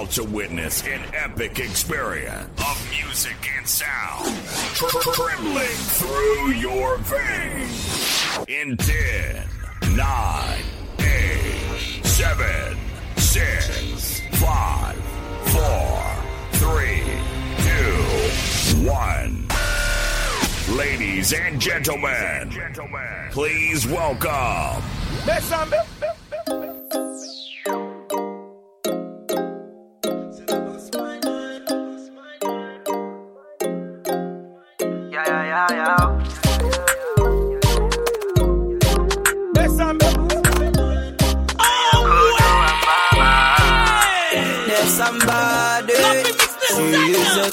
About to witness an epic experience of music and sound trembling through your veins. In 10, 9, 8, 7, 6, 5, 4, 3, 2, 1. Ladies and gentlemen, please welcome.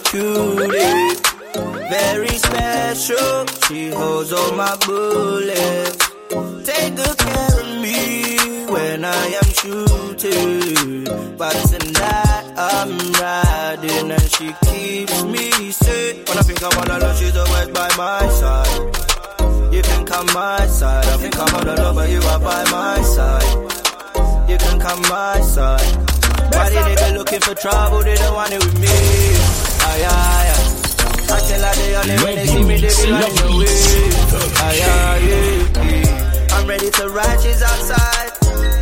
Cutie, very special. She holds all my bullets. Take good care of me when I am shooting. But tonight I'm riding and she keeps me safe. When I think I'm all alone, she's always by my side. You can come my side. I think I'm all alone, but you are by my side. You can come my side. Why the nigga looking for trouble? They don't want it with me. Aye. Acting like they see me, they be aye, yeah, yeah. I'm ready to ride, she's outside.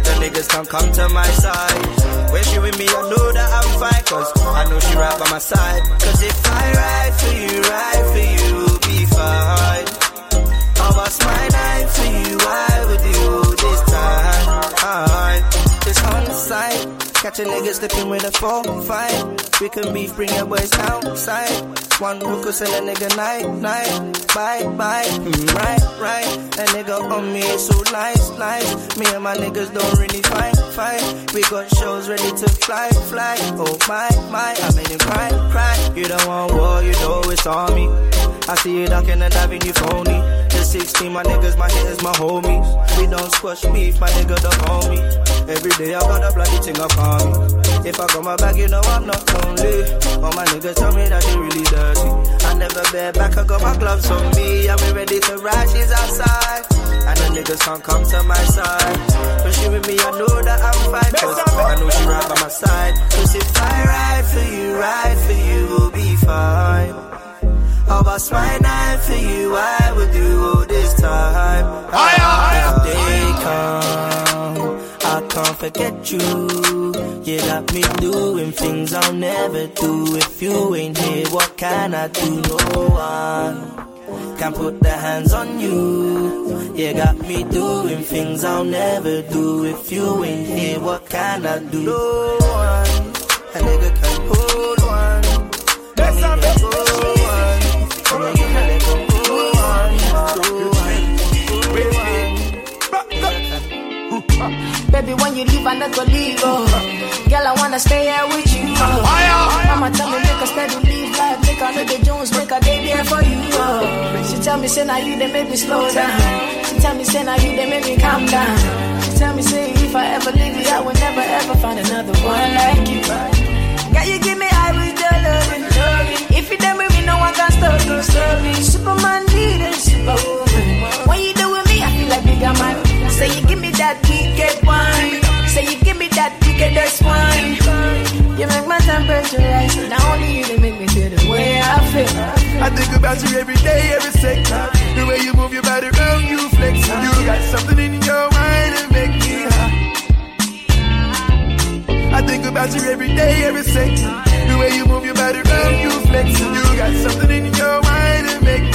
The niggas can't come to my side. When she with me, I know that I'm fine. Cause I know she right by my side. Cause if I ride for you, ride for you, we'll be fine. I'll bust my knife for you, why would you this time? It's on the side. Catching niggas looking with a four, five. We can beef, bring your boys outside. One hookah sell a nigga night, night. Bye, bye, mm, right, right. That nigga on me is so nice, nice. Me and my niggas don't really fight, fight. We got shows ready to fly, fly. Oh my, my, I made him cry, cry. You don't want war, you know it's on me. I see you ducking and diving, you phony. The 16, my niggas, my hitters, my homies. We don't squash beef, my nigga, the homie. Every day I got a bloody thing up on me. If I got my bag, you know I'm not lonely. All my niggas tell me that they really dirty. I never bear back, I got my gloves on me. I'm ready to ride, she's outside. And the niggas can't come to my side. But she with me, I know that I'm fine. Cause I know she right by my side. Cause if I ride for you, ride for you, we'll be fine. I'll bust my knife for you, I will do all this time. They can't forget you. You got me doing things I'll never do. If you ain't here, what can I do? No one can put their hands on you. You got me doing things I'll never do. If you ain't here, what can I do? No one, a nigga can hold one. Yes, Baby, when you leave, I never leave. Oh. Girl, I wanna stay here with you. Oh. Mama tell me make a steady leave life, make a know Jones, make a day there for you. Oh. She tell me say now you they make me slow down. She tell me say now you they make me calm down. She tell me say if I ever leave you, I will never ever find another one like you. Girl, you give me high with your loving. If you done with me, no one can stop you. Superman leader, superwoman. When you do with me, I feel like bigger man. Say you give me that wicked wine. Say you give me that wickedest wine. You make my temperature rise. Not only you, they make me feel the way I feel. I think about you every day, every second. The way you move your body around, you flex. You got something in your mind that make me high. I think about you every day, every second. The way you move your body around, you flex. You got something in your mind that make me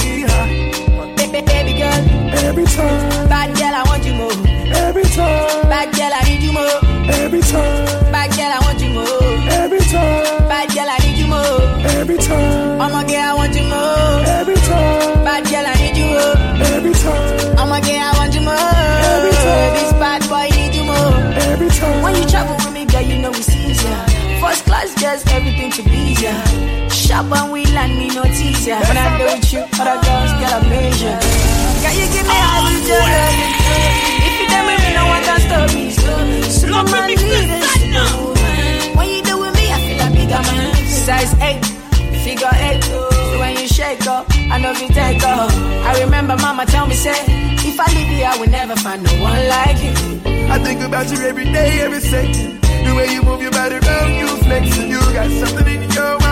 girl. Every time, Bad girl, I want you more. every time, Bad girl, I need you more. every time, Bad girl, I want you more. every time, Bad girl, I need you more. every time, I'm a girl, I want you more. every time, Bad girl, I need you more. every time, I'm a girl, I want you more. Every time. This bad boy need you more. every time. When you travel with me, girl, you know it's easier. First class, just everything to be easier. Shop and we land me no teaser. When I do with you, other girls get a measure. Girl, you give me all the oh, joy. If you with me, no one can stop me. Superman leaders. When you do with me, I feel like bigger man. Size 8, figure 8. So when you shake up, I know you take up. I remember mama tell me, say, if I leave you, I will never find no one like you. I think about you every day, every second. The way you move your body around, you flex, and you got something in your mind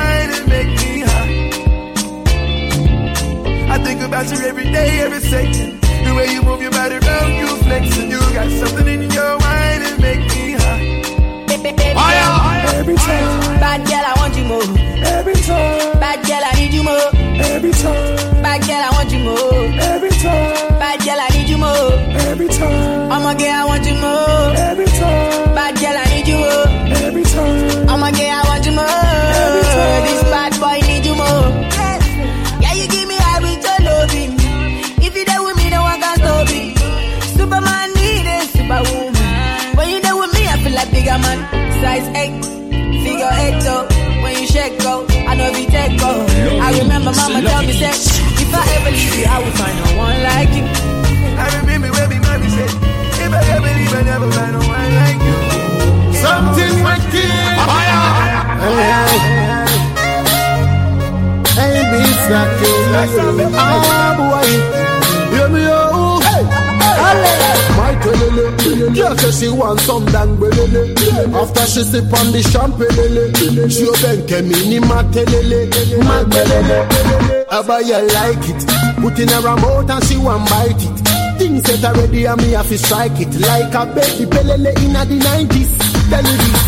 I think about you every day, every second. The way you move your body around, you flex, and you got something in your mind that make me high. Every time, Bad girl, I want you more. every time, Bad girl, I need you more. every time, Bad girl, I want you more. every time, Bad girl, I need you more. every time, I'm a girl, I want you more. every time, Bad girl, I need you more. every time. I'm a girl, I want you more. Every time. This bad bigger man. Size 8, figure 8 though. When you shake go, I know if you take go. I remember mama tell me say, if I ever leave you, I will find no one like you. I remember when me mommy said, if I ever leave, I never find no one like you. Something wicked. Hey, beats that kill. Ah, boy. Hear me out. My telele, girl say she want some dangbelele. After she sip on the champagne, she open kemini matelele, magbelele. Ever you like it? Put in her mouth and she want bite it. Things set already and me have to strike it like a baby pelele in the 90s. Tell you this.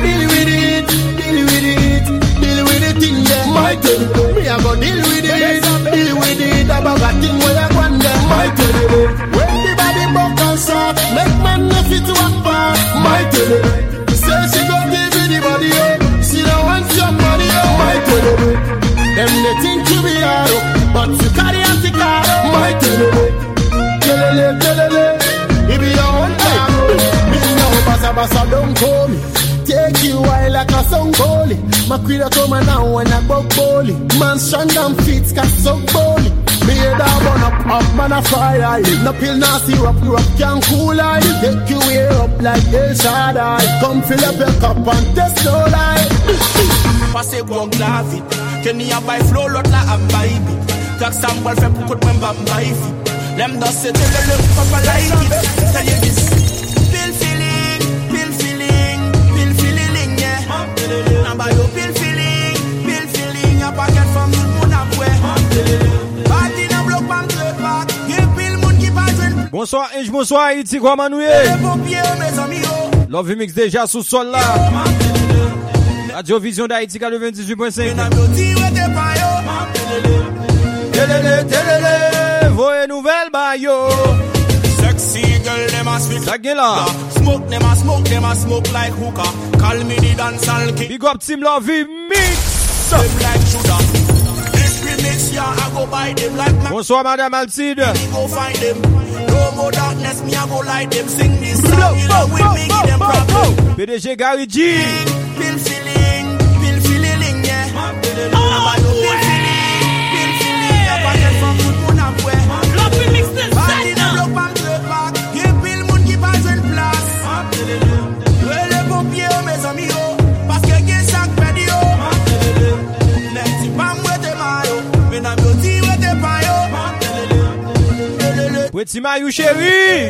Deal with it, deal with it, deal with the thing there. My turn, me a go deal with it, deal with it. About a thing where I want them. My turn, fit to walk back. My turn, say she go give you the body, oh. she don't want your money, oh. Eh? My turn, them they think you be hard, oh. but you carry anti car, oh. My turn, kelele kelele, it be your own time. Me know basa basa don't call me. Take you while like a song goalie. My queen come and now when I go goalie. Man strong and fit, got so goalie. Me head a burn up, up man a fire. No pill, no syrup, syrup can cool I. Take you way up like El Shaddai. Come fill up your cup and test no lie. Passez bon glavit Kenny a bay flow lot la a bay bit Tak sambal fe pou kout men ba bay fit Lem da se te le le like it Tell you this Pill feeling, pill feeling, pill feeling yeah Nan ba yo pill feeling, pill feeling A paket fam tout moun ap Bonsoir Inj, bonsoir Haïti, kwa manouye? Le pompier mes ami yo oh. Love Mix déjà sous sol là. Radio Vision d'Haïti 98.5. Nan yo di we te pa Telele, telele, voye nouvelle ba yo. Sexy girl dem a Ça gen là. Smoke them a smoke them a smoke like hookah. Call me the dancehall king. Big up Team Love Mix. Them like Judah. This remix yeah I go buy them like. Bonsoir Madame Altide. Go find them. More darkness me I go light them. Sing this song you know with me give them problem. PDG Gary G. Wè ti mayou chéri!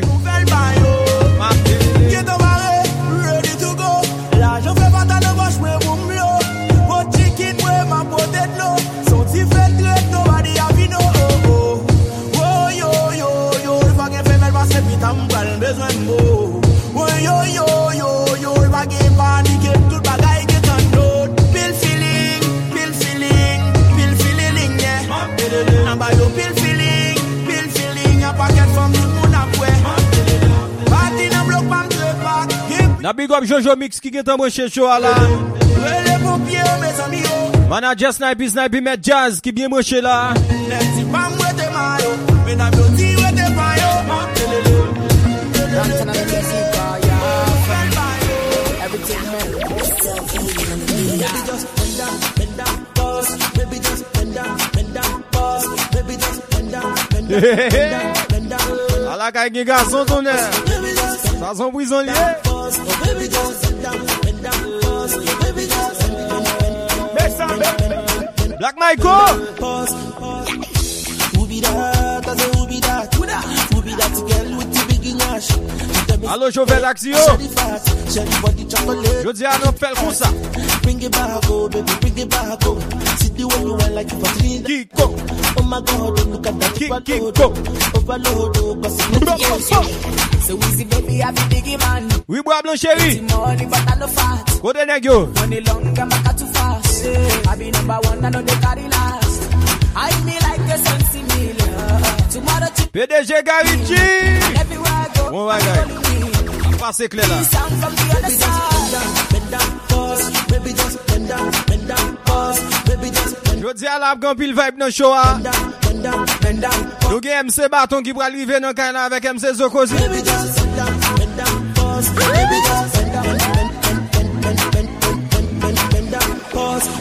big up Jojo Mix ki gen tan mwen chè chou ala. Manager Snipe Snipe met jazz ki bien mwen chè la. Ala ka gen gason tonè. Sa son prizon liye. Black Michael. Who? I girl with the big ass? Alo chauffeur taxi yo. Shady fat, shady body chocolate. Yo di a nou fel. Bring it back, oh baby, bring it back, oh. See the way you went like you for three. Kiko. Oh my God, look at that Kiko. overload, oh, cause it's So easy, baby, I be biggie man. Oui bois blanc chéri. Money, but I no fat. Kote neg yo. Money long, too say I number one, last. I like a to PDG Gary Everywhere I bon clé là. Je dis à la gampil vibe dans show hein. Nous avons MC Baton qui va arriver dans le canal avec MC Zokozi.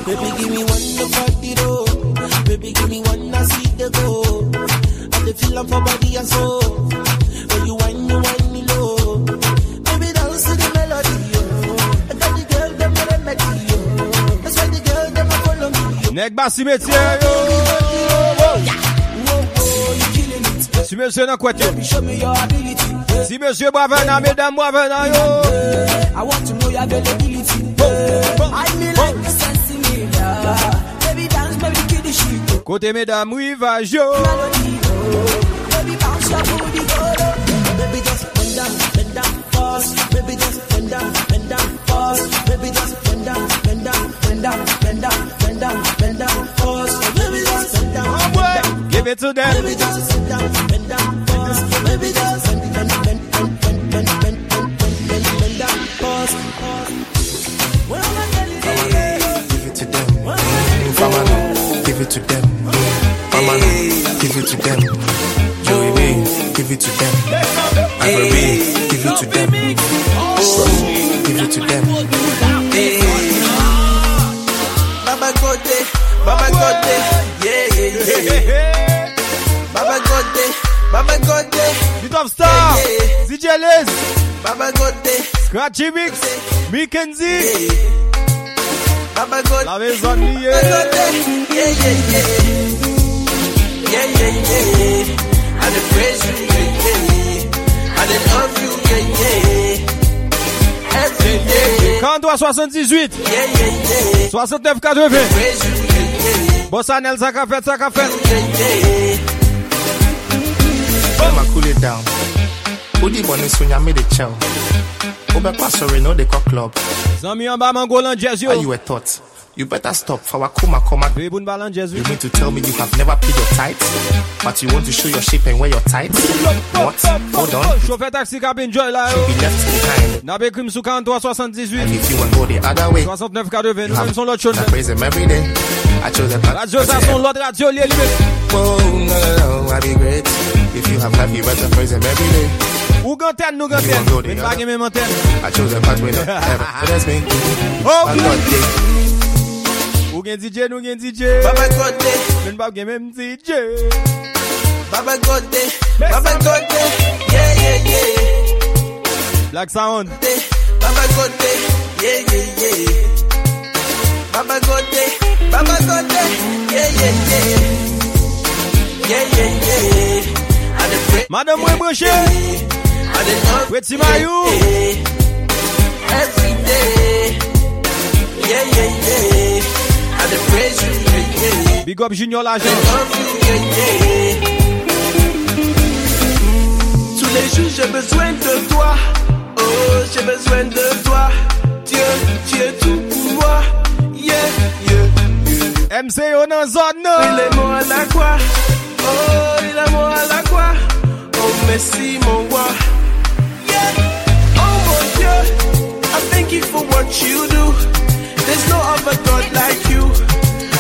Baby give me one to it up, baby give me one to see the go, I dey feel for body and soul, when you whine, you whine me low, baby dance to the melody, yo, I got the girl them with remedy, yo, that's why the girl them a follow me, oh. eh, yo. Neg ba si metye yo. Si kwet yo. Show your ability. Si mesye boave nan, mesdames boave nan yo. I want to know your availability. I like Oh. Booty, go. Give it to them. It to them. Famano, give it to them. Joey B, give it to them. Ivory, give it to them. Son, give it to them. Baba Gote, Baba Gote, yeah, yeah, yeah. Baba Gote, Baba Gote, Bit of Star. DJ Liz. Baba Gote, Scratchy Mix. Mackenzie. I 78 69 80 Bossa Nel ça qu'a fait ça qu'a fait. Cool it down Odi bonne sonya me the chow? Obekwa sorry no the club. Zami an ba man go lan jazz yo. How you a thought? You better stop. For Wakuma Koma. Ve pou n ba lan jazz yo. You mean to tell me you have never paid your tithes? But you want to show your shape and wear your tights? What? Hold on. Chauffeur taxi kap enjoy la yo. Be oh. left behind. Na be krim sou 43 And if you want go the other way, 69 80. Nou have men son lot chon. I praise him every day. I chose the path. Radio sa son lot radio liye liye. Oh, no, no, no, I be great. If you have life, you better praise him every day. Ou ganten nou ganten. Men bagye men manten. Ou gen DJ nou gen DJ Men bagye men DJ Baba Gote Baba Gote Yeah yeah yeah. Black Sound. Baba Gote Yeah yeah yeah. Baba Gote Baba Gote Yeah yeah yeah. Yeah yeah yeah. Madame mwen breche I dey love Weti Mayou. every day. Yeah, yeah, yeah. I dey praise you, yeah, yeah. Big up Junior you, yeah, yeah. Tous les jours j'ai besoin de toi. Oh, j'ai besoin de toi. Dieu, tu es tout pour moi. Yeah, yeah. MC yo nan zon Il est mort à la croix. Oh, il est mort à la croix. Oh, merci mon roi. Thank you for what you do. There's no other God like you.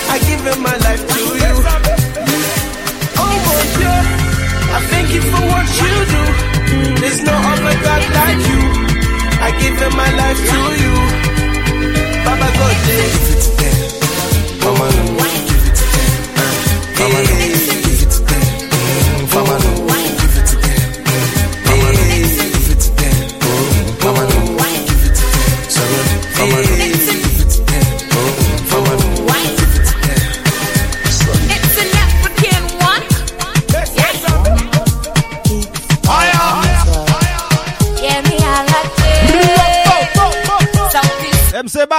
I give him my life to you. Oh mon Dieu, I thank you for what you do. There's no other God like you. I give him my life to you. Baba God, Give it to them. Famano, give it to them. Famano,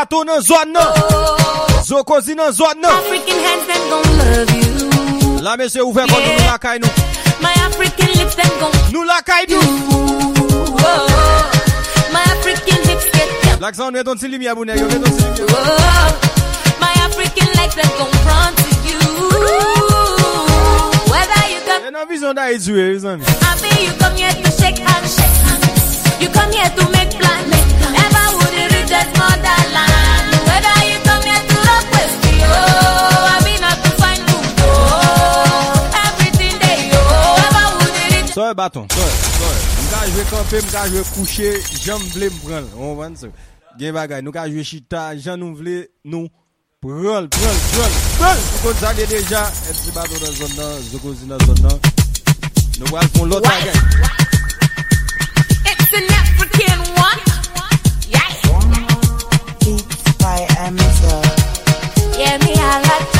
Bato nan zon nan. Zokozi nan zon nan. African hands them gon' love you. La mese ouve kon nou la kay nou. My African lips them gon' Nou la kay nou. Whoa. My African hips get down. Black Sound met ton ti lumière pou nèg yo, met ton ti lumière. Oh. My African legs them gon' run to you. Whether you come, vizyon da Haiti we, zami. I mean you come here to shake hands, shake hands. You come here to make plans, Soye baton, soye, soye. Mga jwe kampe, ka jwe kouche, jan vle mbran. On van se. Gen bagay, nou ka jwe chita, jan nou vle nou. pran, pran, pran, pral. Kon zade deja, MC Baton nan zon nan, Zokozi nan zon nan. Nou wal kon lot bagay. It's an African one. Yeah. by Amazon. Yeah, me I like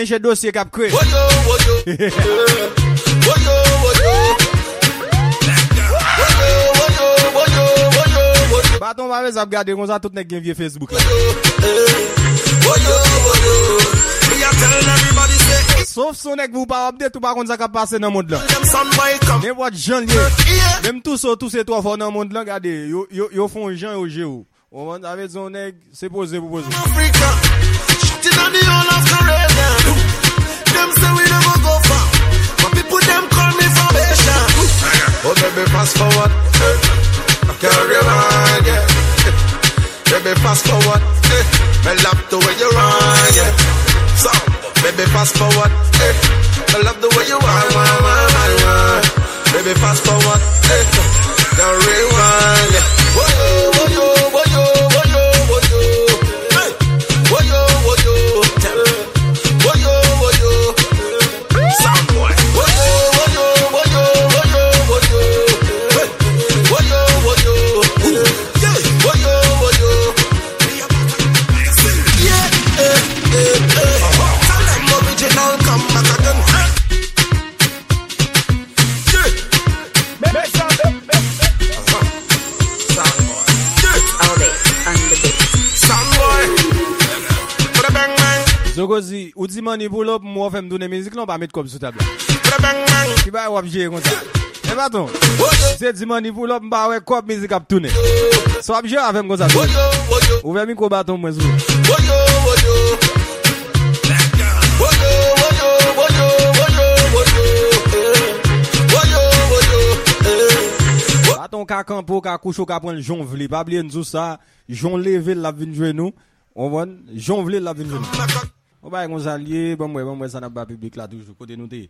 enje dosye kap kwe. Woyo, woyo, woyo, woyo. Baton ba vez ap gade, kon sa tout nek gen vie Facebook la. Woyo, woyo, woyo. Sof son nek vou pa update ou pa kon sa kap pase nan moun la. Ne wot jan liye. Mem tou so tou se to fon nan moun la gade, yo, yo, yo fon jan yo je ou. Oman avè zon nek se pose pou pose. Africa, shooting on the whole of the Oh baby, fast forward, carry on, yeah. Baby, fast forward, me love the way you run, yeah. So, baby, fast forward, me love the way you run, run, run, run, run. Baby, fast forward, the rewind, yeah. Woyo, Zogozi, ou di mani pou lop mwen fèm dounen mizik lan pa met kop sou tabla. Ki ba wap jye kon sa. E baton, se di mani pou lop mba wè kop mizik ap tounen. So ap jye a fèm kon sa. Ou fèm mi ko baton mwen sou. Baton ka kampo, ka koucho, ka pren jonvli. Pa blye nzou sa, jonlevel la vinjwe nou. On voit, j'en voulais la venue. Ou ba yon zalye, bon mwen, bon mwen san ap ba publik la toujou, kote nou te.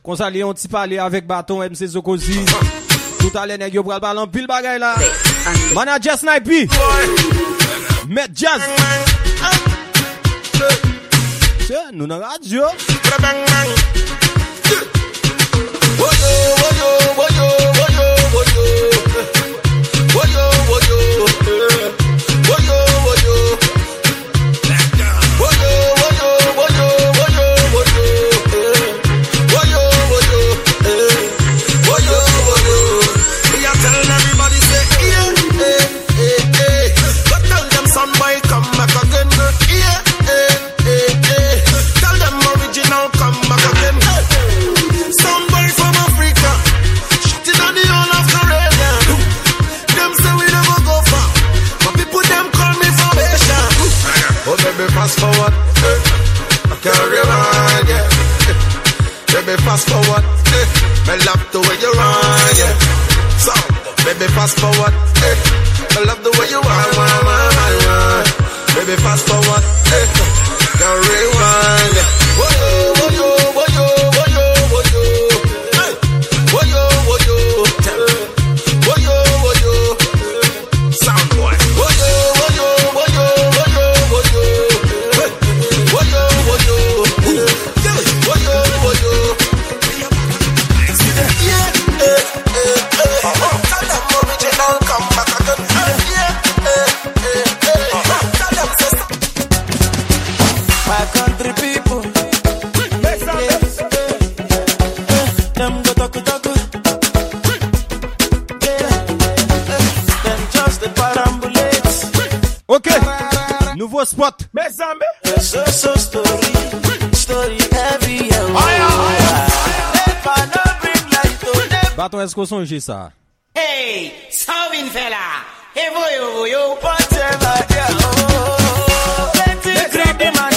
Kon zalye, on ti pale avek baton MC Zokozi. Tout ale neg yo pral balan pil bagay la. Mana Jazz Snipe. Met Jazz. Se, nou nan radyo. manje sa. Hey, sa vin fe la. E voyo voyo. Pote la diya o. Leti gredi man.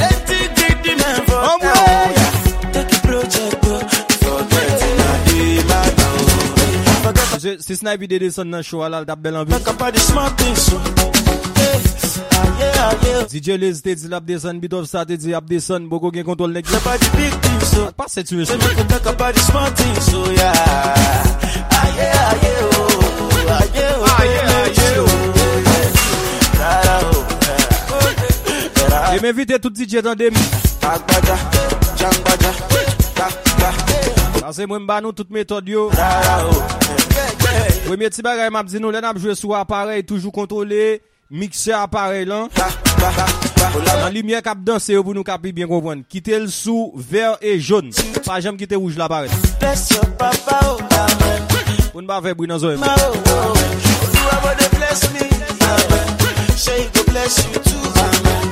Leti gredi men vota o. Teki project o. Sote ti na di mata o. Se snipe yi dede son nan show alal tap belan bi. Maka pa di sman ting sou. DJ Liz te di lap desen, Bidov sa te di lap desen, Boko gen kontrol nek. Sa pa di big thing so. Ah, pas se tuye sou. Se mi kon dek pa di sman ting sou, yeah. Je m'invite tout DJ dans des Parce que moi, je nous toutes méthodes. Premier petit bagage, m'a dit nous, l'on a joué sur appareil, toujours contrôlé, mixer appareil là. La lumière cap danser pour nous capi bien comprendre. Quitter le sous vert et jaune. Pas jamais quitter rouge l'appareil. Parel. Bless your papa, oh, amen. Pou nou ba fe brin nan zoe. Ma, oh, oh. You are gonna bless me, amen. Say he go bless you too, amen.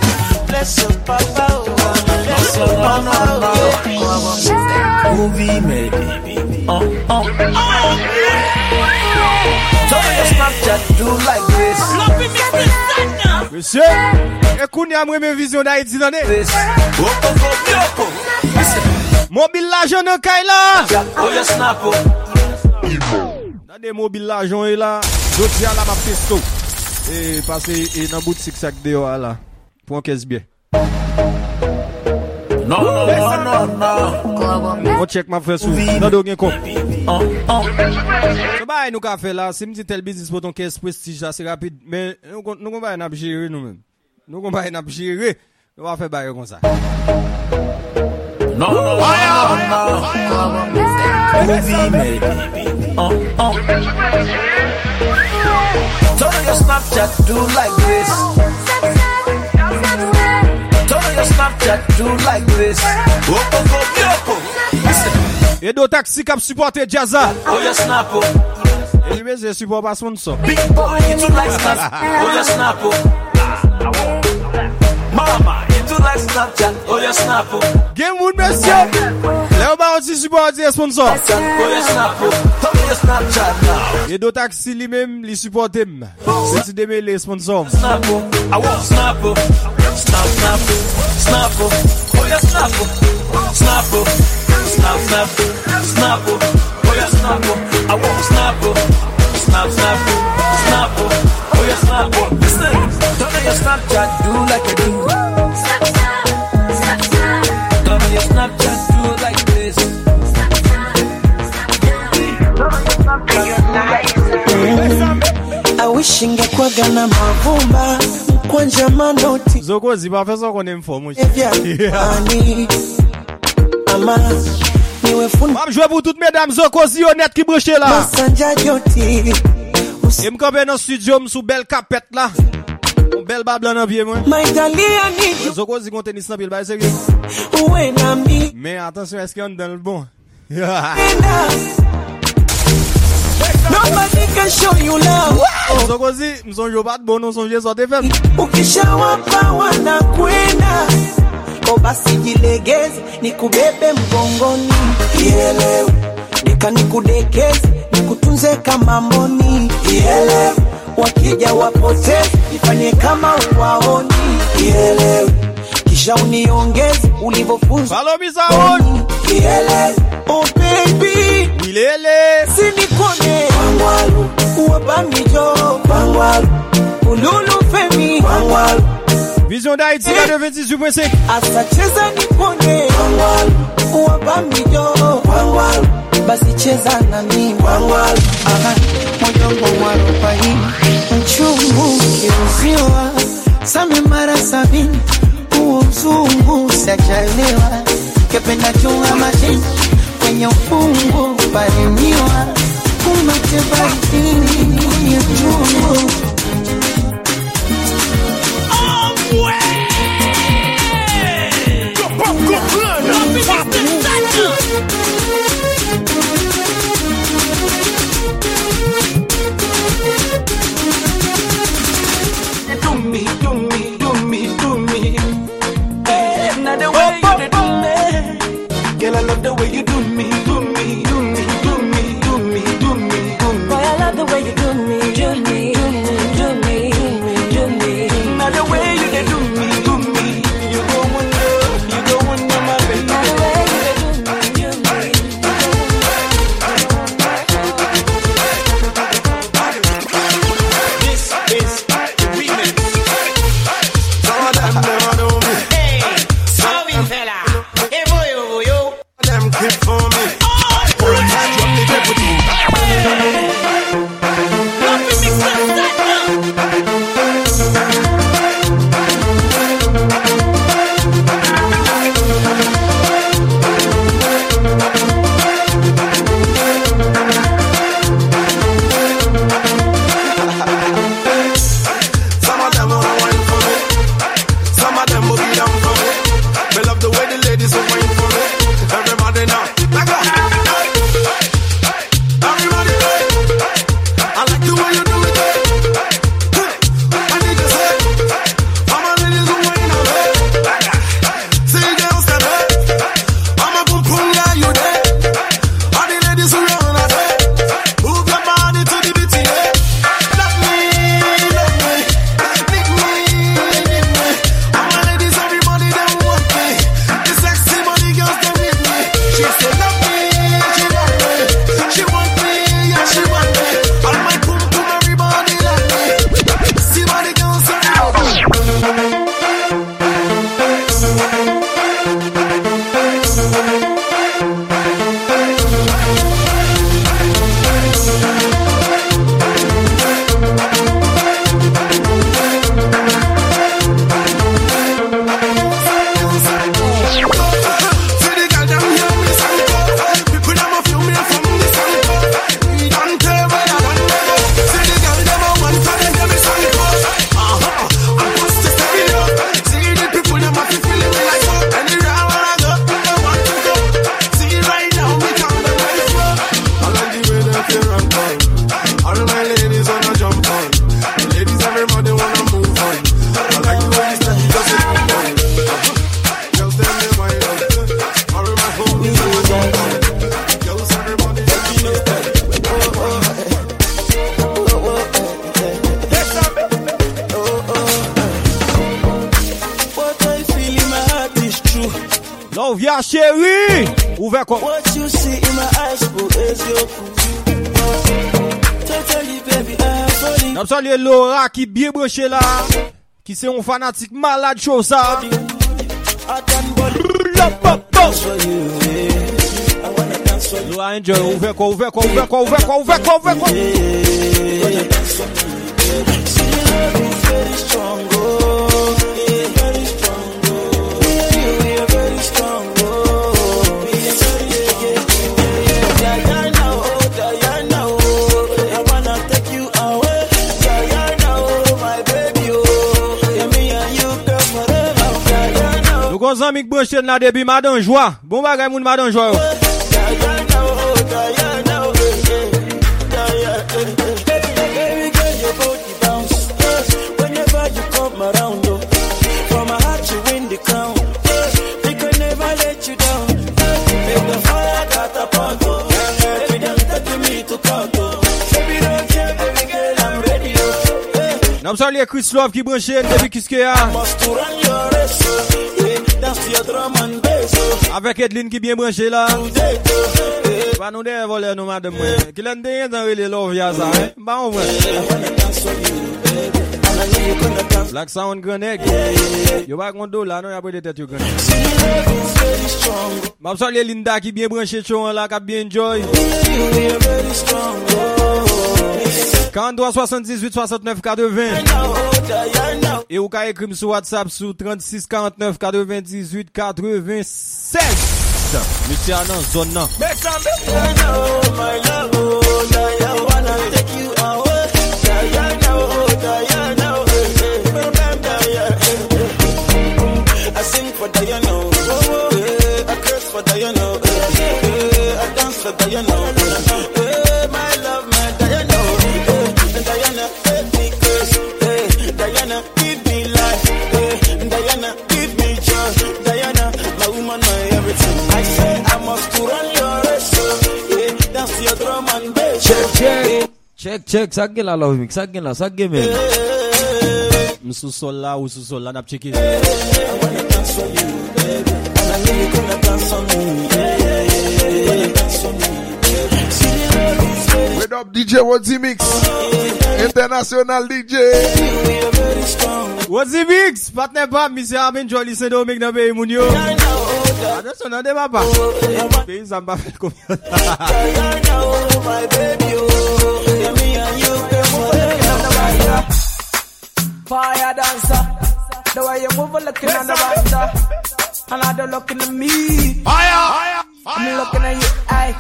Bless your papa, oh, amen. Bless oh, Tade mobil la jon e la, joti a la ma pesto. E pase e nan bout sik sak deyo a la. Pon kes bie. Non, non, non, non, non. On check ma fwe sou, nan do gen kon. Se ba e nou ka fe la, se mdi tel bizis pou ton kes prestij la, se rapide. Men nou kon ba en ap jere nou men. Nou kon ba en ap jere, nou va fe baye kon sa. Non, non, non, non, non. Mouvi, mè. Uh, uh. Tell me your Snapchat do like this. Tell me your Snapchat do like this. Woko, woko, woko. Listen. E do taksi kap supporte Jazza. Oh, your snap, oh. E li me se support pa sponsor. Big boy, you too like snap. Oh, your snap, oh. Mama, you too like Snapchat. Oh, your snap, oh. Gen moun mesye. Le ou ba an ti supporte sponsor. Oh, your snap, oh. Tell me your Snapchat now. E do taksi li mem li supporte m. Se ti deme le sponsor. m. Snap, oh. I want snap, oh. Snap, snap, oh. snap, oh. Oh, yeah, snap, oh. Snap, oh. Snap, snap, snap, oh. Oh, yeah, shingakwaga namavumba kwanja manoti. Zokozipaphe soko nemvomo Mamjwe pou tout medam zokozi honet ki breche la E mkope nan studio m sou bel kapet la. M bel bab lan anpye mwen Zokozi kon tenis nan pil bay serye Men atensyon eske yon dan l bon? Somebody can show you love. So kozi, msonje bat bono, msonje sote fem. Ukisha wapa wanakwenda. Ko basi jilegeze, nikubebe mgongoni. Ielewe. Deka nikudekeze, nikutunze kama mboni. Ielewe. Wakija wapoteze, nifanye kama uwaoni. Ielewe. kisha uniongeze ulivyofunza milele oh, sinikone. Kwangwalu uwabangijo kwangwalu ululu femi. Kwangwalu Vision d'Haïti, la 98.5. Asacheza nikone. Kwangwalu uwabangijo kwangwalu basi cheza na mimi kwangwalu amani mojongo wa robaini mchungu kiuziwa same mara sabini huu uzungu sachalewa, kependa chunga mashini kwenye ufungu palimiwa, kumate kwenye chungu. salye Laura ki bie broche la Ki se yon fanatik malade chosa Laura enjoy, ouve kwa, ouve kwa, ouve kwa, ouve kwa, ouve kwa, ouve kwa don't care, baby girl, I'm ready, oh. eh, Nam sa li Chris Love ki branche debi kiske ya. Avèk Edlin ki byen branche la Ba nou dey volè nou madèm mwen Ki lèn dey zan wè lè lò vya sa Ba ou mwen Black Sound Greneg Yo bak moun do la nou yapè de tèt yo Greneg Mabsol lè Linda ki byen branche chon la Kap byen joy 43 78 69 80. Now, oh, Diana, E ou ka ekrim sou WhatsApp sou 36 49 98 96. Misi anan zon nan. Diana, oh, my love, oh, Diana, wanna take you away. Diana, oh, Diana, oh, eh, eh, Diana, eh, eh. I sing for Diana, oh, eh, I curse for Diana, oh, eh, eh, I dance for Diana, Check, check. Check, check. Sa gen la love mix. Sa gen la. Sa gen men. M sou sol la ou sou sol la nap cheki. I wanna dance on you, baby. And I know you gonna dance on me. Yeah, yeah, yeah, yeah. Gonna dance on me. Red up DJ Wazzy Mix International DJ Wazzy Mix Patne pap, misi amin joli se do mik na be moun yo Diana, oh, Adesyon nan de papa. Diana, Pe yon zamba fel komyon. Diana, oh, my baby, oh. Yeah, me and you. Fire dancer. The way you move, looking on the rasta. And I don't looking at me. Fire! I'm looking at you, ay.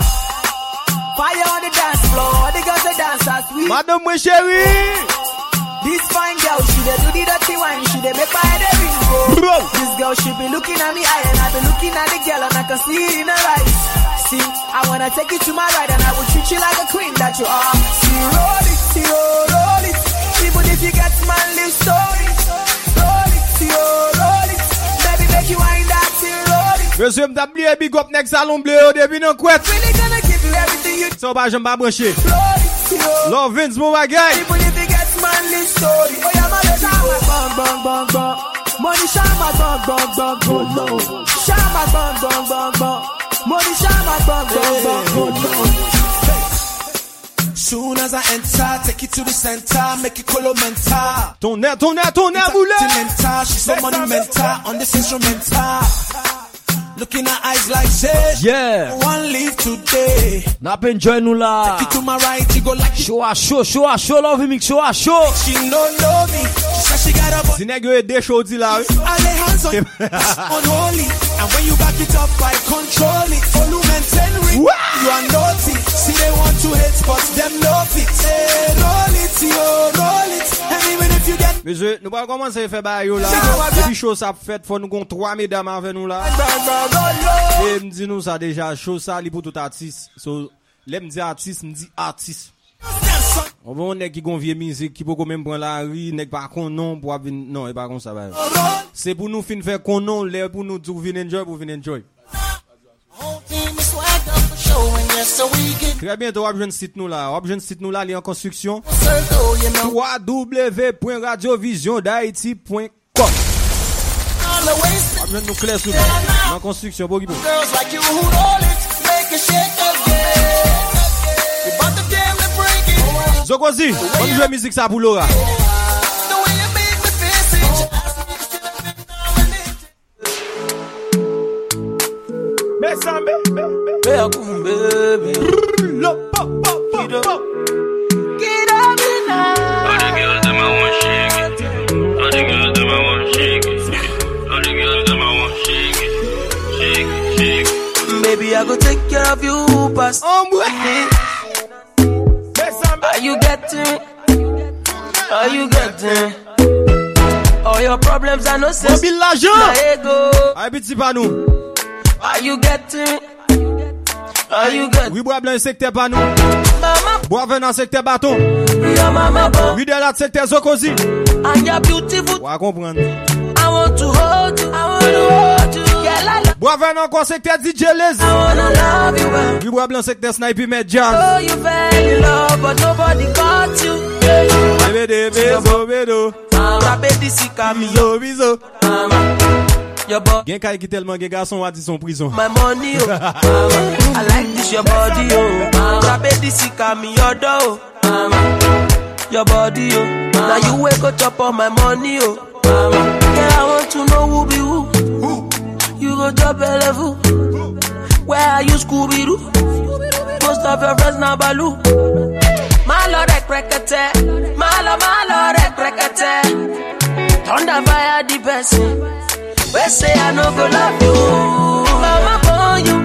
Fire on the dance floor. The girls they dance as we. Madame mwen chéri. This fine girl, she dey do the dirty wine, she dey make my head ring go. This girl, she be looking at me eye, and I be looking at the girl, and I can see it in her eyes. See, I wanna take you to my ride, and I will treat you like a queen that you are. See, roll it, see, oh, roll it. Even if you get man, live story. Roll it, see, oh, roll it. Baby, make you wind that till roll it. Mese mta bliye big up nek salon ble oh, yo debi nan kwet. Really gonna give you everything you So ba jen ba branche. roll it, see, oh. Love Vince moun bagay. Even if you get manly story. Oh yeah, man, shama bang bang bang bang. Money shama bang bang bang bang. Shama bang bang bang bang. Money shama bang bang bang bang. Soon as I enter, take it to the center, make it color mental. Ton air, ton air, ton air boule. Sentimental, she's so monumental on this instrumental. Looking at eyes like say, Yeah. one leave today. Nap enjoy nou la. Take it to my right, you go like. Show a show, show a show, love mix, show a show. She don't know me. She said she got a Si neg e de show di la. I lay hands on unholy. And when you back it up, I control it. Volume and ten ring. wow. you are naughty. See they want to hate, but them love it. Hey, roll it, yo, roll it. And even if you get... Mese, nou pa koman se fe ba yo la. Di chos ap fet, fon nou kon 3 medam ave nou la. E mdi nou sa deja, chos sa li pou tout artist. So, le mdi artist, mdi artist. On va on est qui gon vieille musique qui peut même prendre la rue n'est pas con non pour non et pas con ça va. C'est pour nous fin faire con non les pour nous tout venir enjoy pour venir enjoy. Très bientôt, on va site nous là. On va site nous là, il est en construction. www.radiovision.com On va nous clair sur En construction, bon, bon. Zokozi, on joue musique ça pour Laura. Baby, I go take care of you, but oh, getting? Are you getting? All your problems are no sense. Mobile l'argent. Aïe, petit panou. Are you getting? Are you getting? Oui, bois blanc, secteur panou. Bois venant, secteur bâton. Your mama bon. Oui, de la secteur zokozi. And you're beautiful. Wa comprendre. I want to hold you. I want to hold you. Bois vin kon secteur DJ Les. Well. Oui, bois blanc secteur Sniper Medjan. Oh, you fell in love, but nobody Bebe, bezo, bedo. Baby, sick of me. Bizo, bizo. Mama, your body, Gen kay ki telman gen gason wadi son prison. my money, oh. Mama, I like this your body, oh. Mama, baby, sick of me, your door, oh. Mama, your body, oh. Now you wake up chop all my money, oh. Mama, girl, I want to know who be who. You go drop a level. Where are you, Scooby Doo? Most of your friends now Baloo. Malo rek rekete, malo malo rek rekete. Thunder fire the person. We say I no go love you. Mama born you,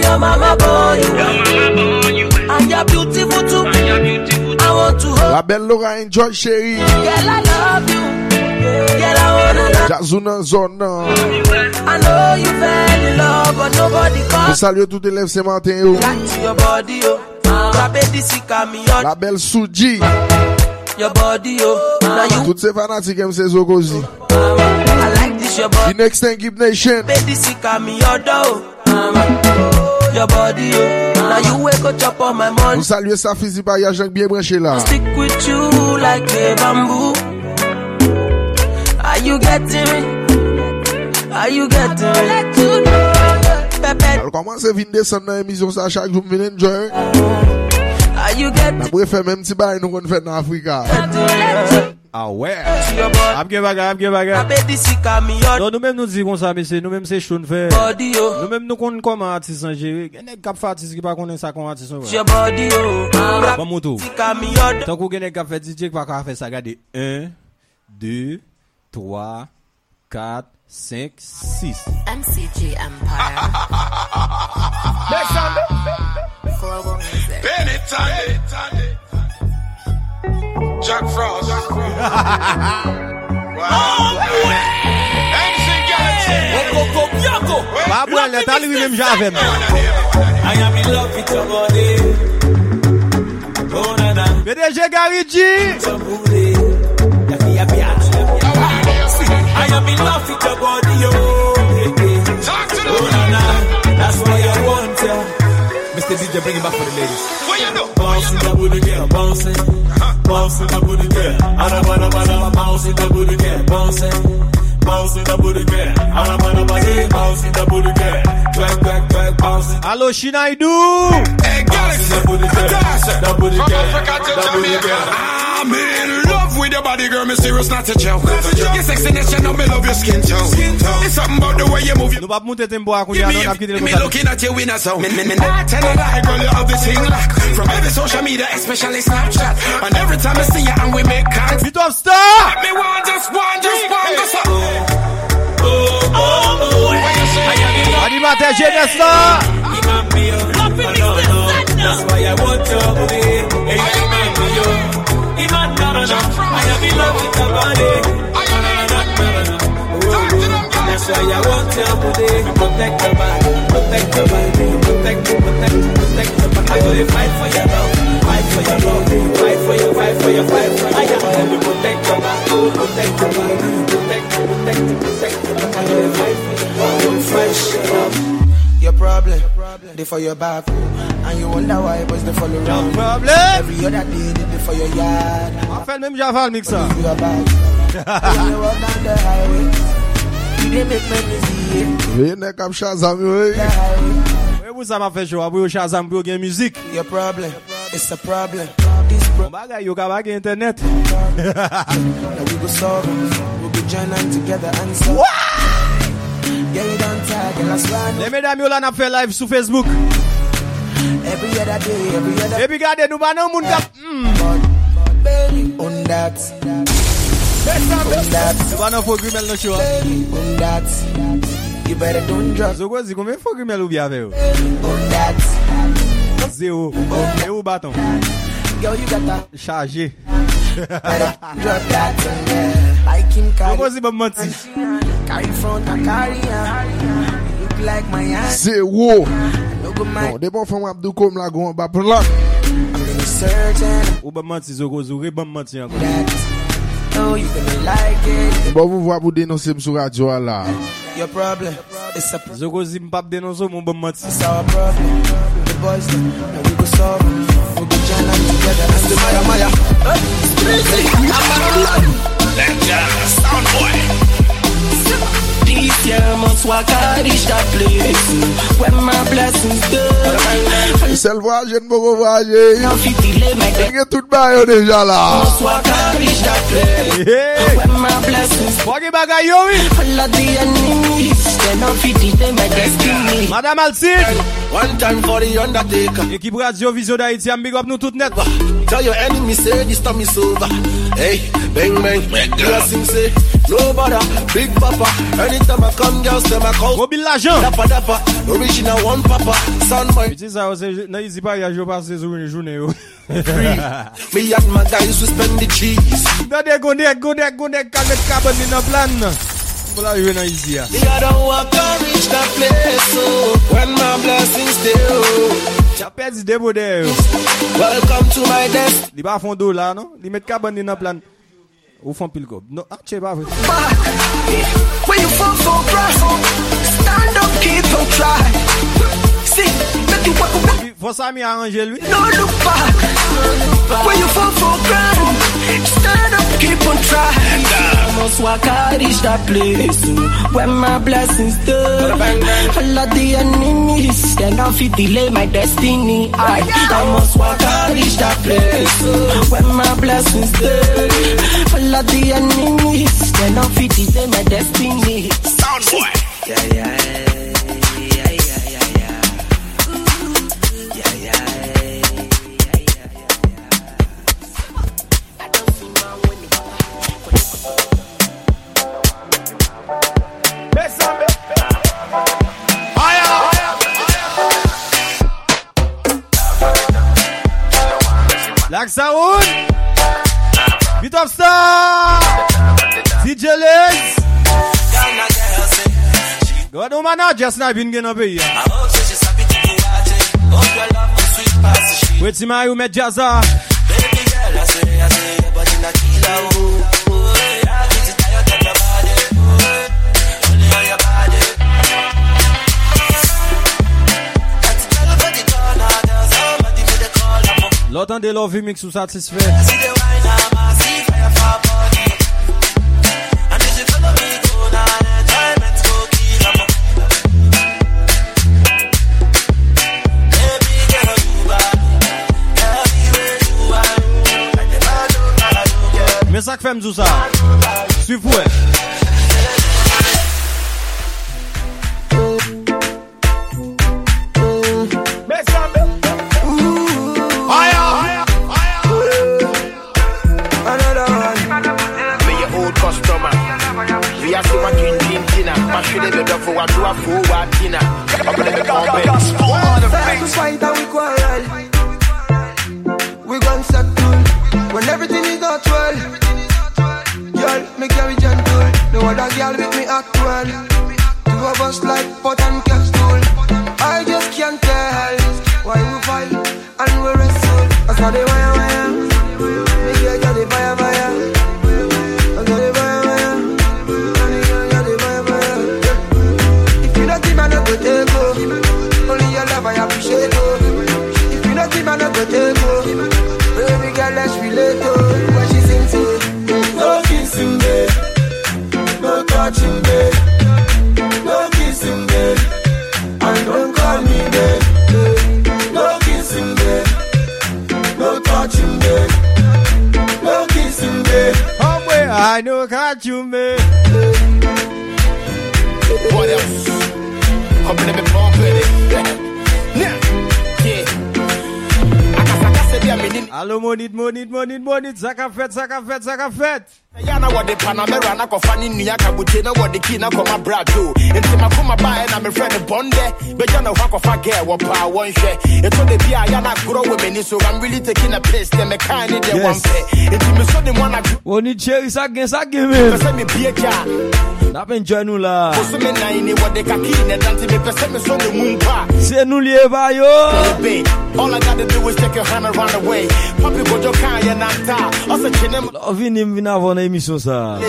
your mama born you, and you're beautiful too. I want to hold, La belle Laura Enjoy chérie. girl I love you, girl I wanna love. Jazuna Zona. I know you fell in love, but nobody Je calls. salue tout élève ce matin yo. Back to your body, oh. La bel Souji Tout se fanatik em se Zogozi The next thing give nation. Nou salye sa fizi ba ya jank biye branche la Are you getting me? Are you getting me? Al koman se vin desen nan emisyon sa chak joun vinen joun Na pou e fe menm ti bay nou kon fè nan Afrika. Awe Apke baga, apke baga Non nou menm nou di kon sa mese, nou menm se choun fè Nou menm nou kon kon man atis anje Genèk kap fè atis ki pa konen sa kon atis ah, Bon moutou. Tan kou genèk kap fè DJ ki pa ka fè sa gade. 1, 2, 3, 4, 5, 6 MCG Empire. Mè sa mè Global music. Jack Frost. Ba bwen le, tali wi menm javem. I am in love with your body. Oh, na, na. PDG Gary G. Your booty. Yapi, yapi, yapi. I am in love with your body, oh. yeah, yeah. Oh, Mr. DJ, bring it back for the ladies. What you do? Bouncing the booty girl, bouncing. Bouncing the booty girl. Ana, bana, bana, bouncing the booty girl, bouncing. Bouncing the booty girl. Ana, bana, bana, bouncing the booty girl. Twerk, twerk, twerk, bouncing. Alo Shinaidu. Hey, Galaxy. The booty girl. The booty girl. Africa to The booty girl. I'm in love with your body, girl. Me serious, not a joke. Your sexiness, you know me love your skin tone. It's something about the way you move. Nou pa moute tembo akou Give ya, me, nou ap kite le me looking at you in a zone. Me, me, me not tell a lie, girl, you have this thing lock. From every social media, especially Snapchat. And every time I see you and we make contact. Bit of star. Me want just one, just one, just one. Oh, oh, oh. Animateur jeunesse la. Imam me, oh. No, no, no. That's why I want your booty. Hey, Imam me, oh. Imam, no. I am in love with your oh. That's why I want your booty. Protect your body, protect your body, protect, protect, protect your body. I will fight for your love, fight for your love, fight for your, fight for your, fight for your. I am to protect your body, protect your body, protect, protect, protect your body. I will fight for your love, fresh love. Your problem, they for your back. Oh. And you wonder why boys they follow around. Problem. Every other day they dey for your yard. A fel menm javal mix sa. You your back. You walk down the highway, you dey make me see it. Veye nek ap Shazam yo The highway, E pou sa ma fe show, apou Shazam pou yo gen your problem, it's a problem. This Bon problem, bagay yo ka internet. now we go solve it. We'll be joining together and solve. Yeah, Le medam yo lan ap fe live sou Facebook. E pi gade nou banan moun kap Nou banan fok rimel nou chwa Zou kwa zi koumen fok rimel ou bi ave yo Ze ou, e ou baton Chaje him carry. What was it about Carry front, I carry him. Look like my ass. Say whoa. Non, bon, depon fèm wap dou kom la goun ba plan. Ou ba manti zoko zore, ba manti anko. Oh, bon, vous voyez, vous dénoncez sur radio là. Your problem, it's a problem. Zoko zim pap dénonce, mon bon menti. It's our problem. The boys, now we go solve it. We go join them together. That's the Maya Maya. Hey, crazy. I'm a Sel voyaje nou mou voyaje Nge tout bayo deja la Mwage bagay yo Madame Alcid Ekip Radio Vision d'Haïti Ambig up nou tout net. Tell your enemy say this time is over. Hey. Bang bang, blessing say no bother, big papa. Anytime I come, girls say my call. Mobil l'agent! Dappa dappa, original one papa. Son boy Piti sa yo se, nan izi pa ya jo pase sou yon jounen yo. free. Me and my guys we spend the cheese. Gade gonek, gonek, gonek, kaget kabon din nan plan nan. Mbola yo nan izi ya. Me I don't walk and reach that place. So when my blessings still. Chapè di debo de yo. Welcome to my desk. Li ba fon do la, non? Li met kabon din nan plan. Ou fon pil kob. Non, ah, che ba vre. When you fall for grass, stand up, keep on try. See, make you walk away, Fon sa mi aranje lwi. no look back. When you fall for ground, stand up, keep on try. I must walk I reach that place where my blessings done All of the enemies They now fit delay my destiny. I, I must walk I reach that place where my blessings done All of the enemies They now fit delay my destiny. Sound boy. Yeah, yeah, Lak Saoun! Beat of Star! DJ Legs! Gwa nou man just na bin gen apè ya. Weti ma yu met mix ou satisfait. Mais que fait m'dou ça. Suivez-vous. What do a what dinner. I'm gonna and we quarrel. We gon' settle when everything is not well. Girl, me carry gentle. No other girl with me act well. Two of us like pot and capsule. I just can't tell why we fight and we wrestle. I saw the fait, ça qu'a fait. ya na wɔde panamera na kɔfa ne nnua kabute na wɔde kii na kɔma brado enti makoma baɛ na mefrɛ no bɔndɛ bɛgya na hɔ akɔfa gɛ wɔ paa wɔnhwɛ ɛtɔ da bi a ya na agorɔ wɔ m'ani so I'm really taking a piss dɛ mekaa ne deɛ Yes. wɔmpɛ enti mesɔ ne mu anadwo Oni cherry sa gen sa gen pɛ men. sɛ mebie gya Nap mpa Se nou liye ba yo. Baby, all I gotta do is take your hand and run away. Papi bojo kan ya nanta. Also chinem Ovi ni m vin avon nan emisyon sa. Oh.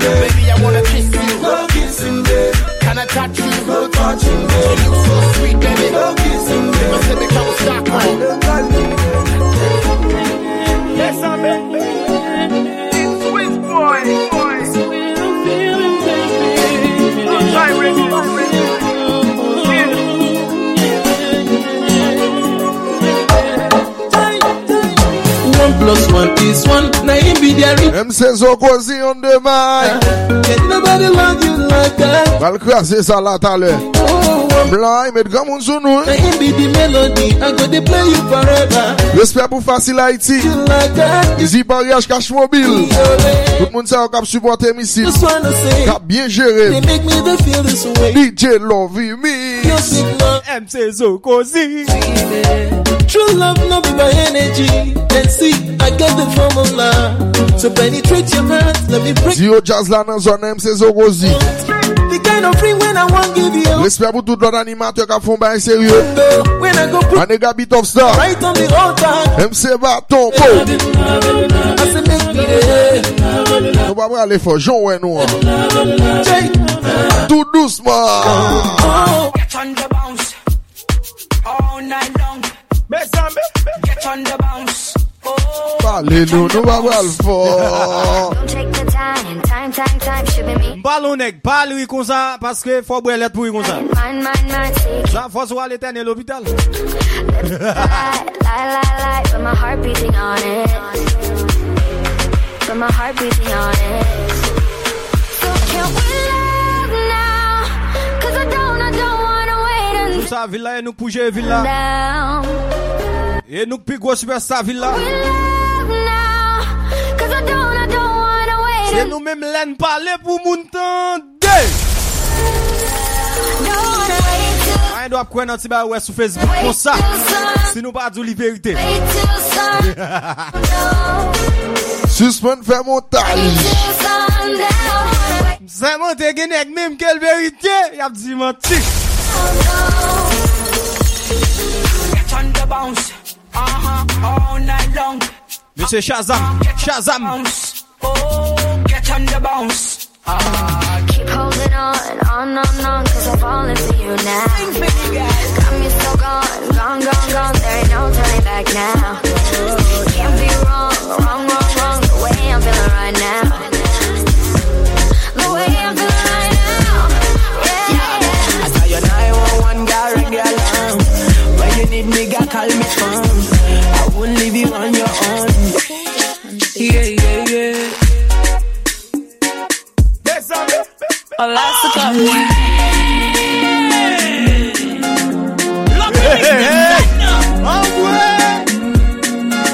Baby, I wanna kiss you. Can I touch you? You so sweet, baby. No kissing, babe. The person me come start crying. Don't Yes, I'm in. Swiss. One plus one is one. Now him be there. Says Okozi on the. Can nobody love you like that? Val krasi sa la tale. Blanc, met gamoun sou nou. Now him be the melody. I go to play you forever. Respect pou Fasil Haiti. Like that. Easy Pariage Cash Mobile. Tout moun sa yo kap supporte misil. Just wanna say. Kap bien jere. They make me to feel this way. DJ Lovey Me. Your sweet love. MC Zokozi. True love, no be by energy. And see, I got the formula. So penetrate your heart, let me break Zio Jazz la nan zon M says Okozi. the oh, kind of ring when I want give you. Respect pou tout lot animatör kap fon bayan seryo. When I go put Anega Beat of Star. right on the altar. MC Baton. Bo. I say make me there. Nou pa prale fò. Joun wè nou an. Jay. Tout douceman. Oh. Get on the bounce all night long. Get on the bounce. Oh, Pale nou. Nou pa pral fò. Take the time, time, time, time, should be me. Balon nèg, pal yi kon sa, paske fò bwe let pou yi kon sa. Mine, mine, mine, take Sa fò sou al eterne l'hopital. lie, lie, lie, lie, but my heart beating on it. But my heart beating on it. So can we love now? Cause I don't, I don't wanna wait Sou sa villa, e nou pouje villa. down. E nou pi gwo super sa vil la. Se nou mèm lèn pale pou moun tan de. An do ap kwen an ti ba wè e sou Facebook kon sa. Se nou pa djou li verite. Suspon fè montaj. Mse monte genek mèm kel verite. Yap di mantik. Catch on the bounce. Uh huh. All night long. Mese Shazam. Shazam. Oh, get on the bounce. Ah, Keep holding on, on, on, on, cause I'm falling for you now. Got me so gone, gone, gone, gone, there ain't no turning back now. Can't be wrong, wrong, wrong, wrong, the way I'm feeling right now. The way I'm feeling right now. Yeah. I saw your 911 girl ring the alarm. When you need me, girl, call me phone. I won't leave you on your own. Yeah, yeah, yeah. Elastica.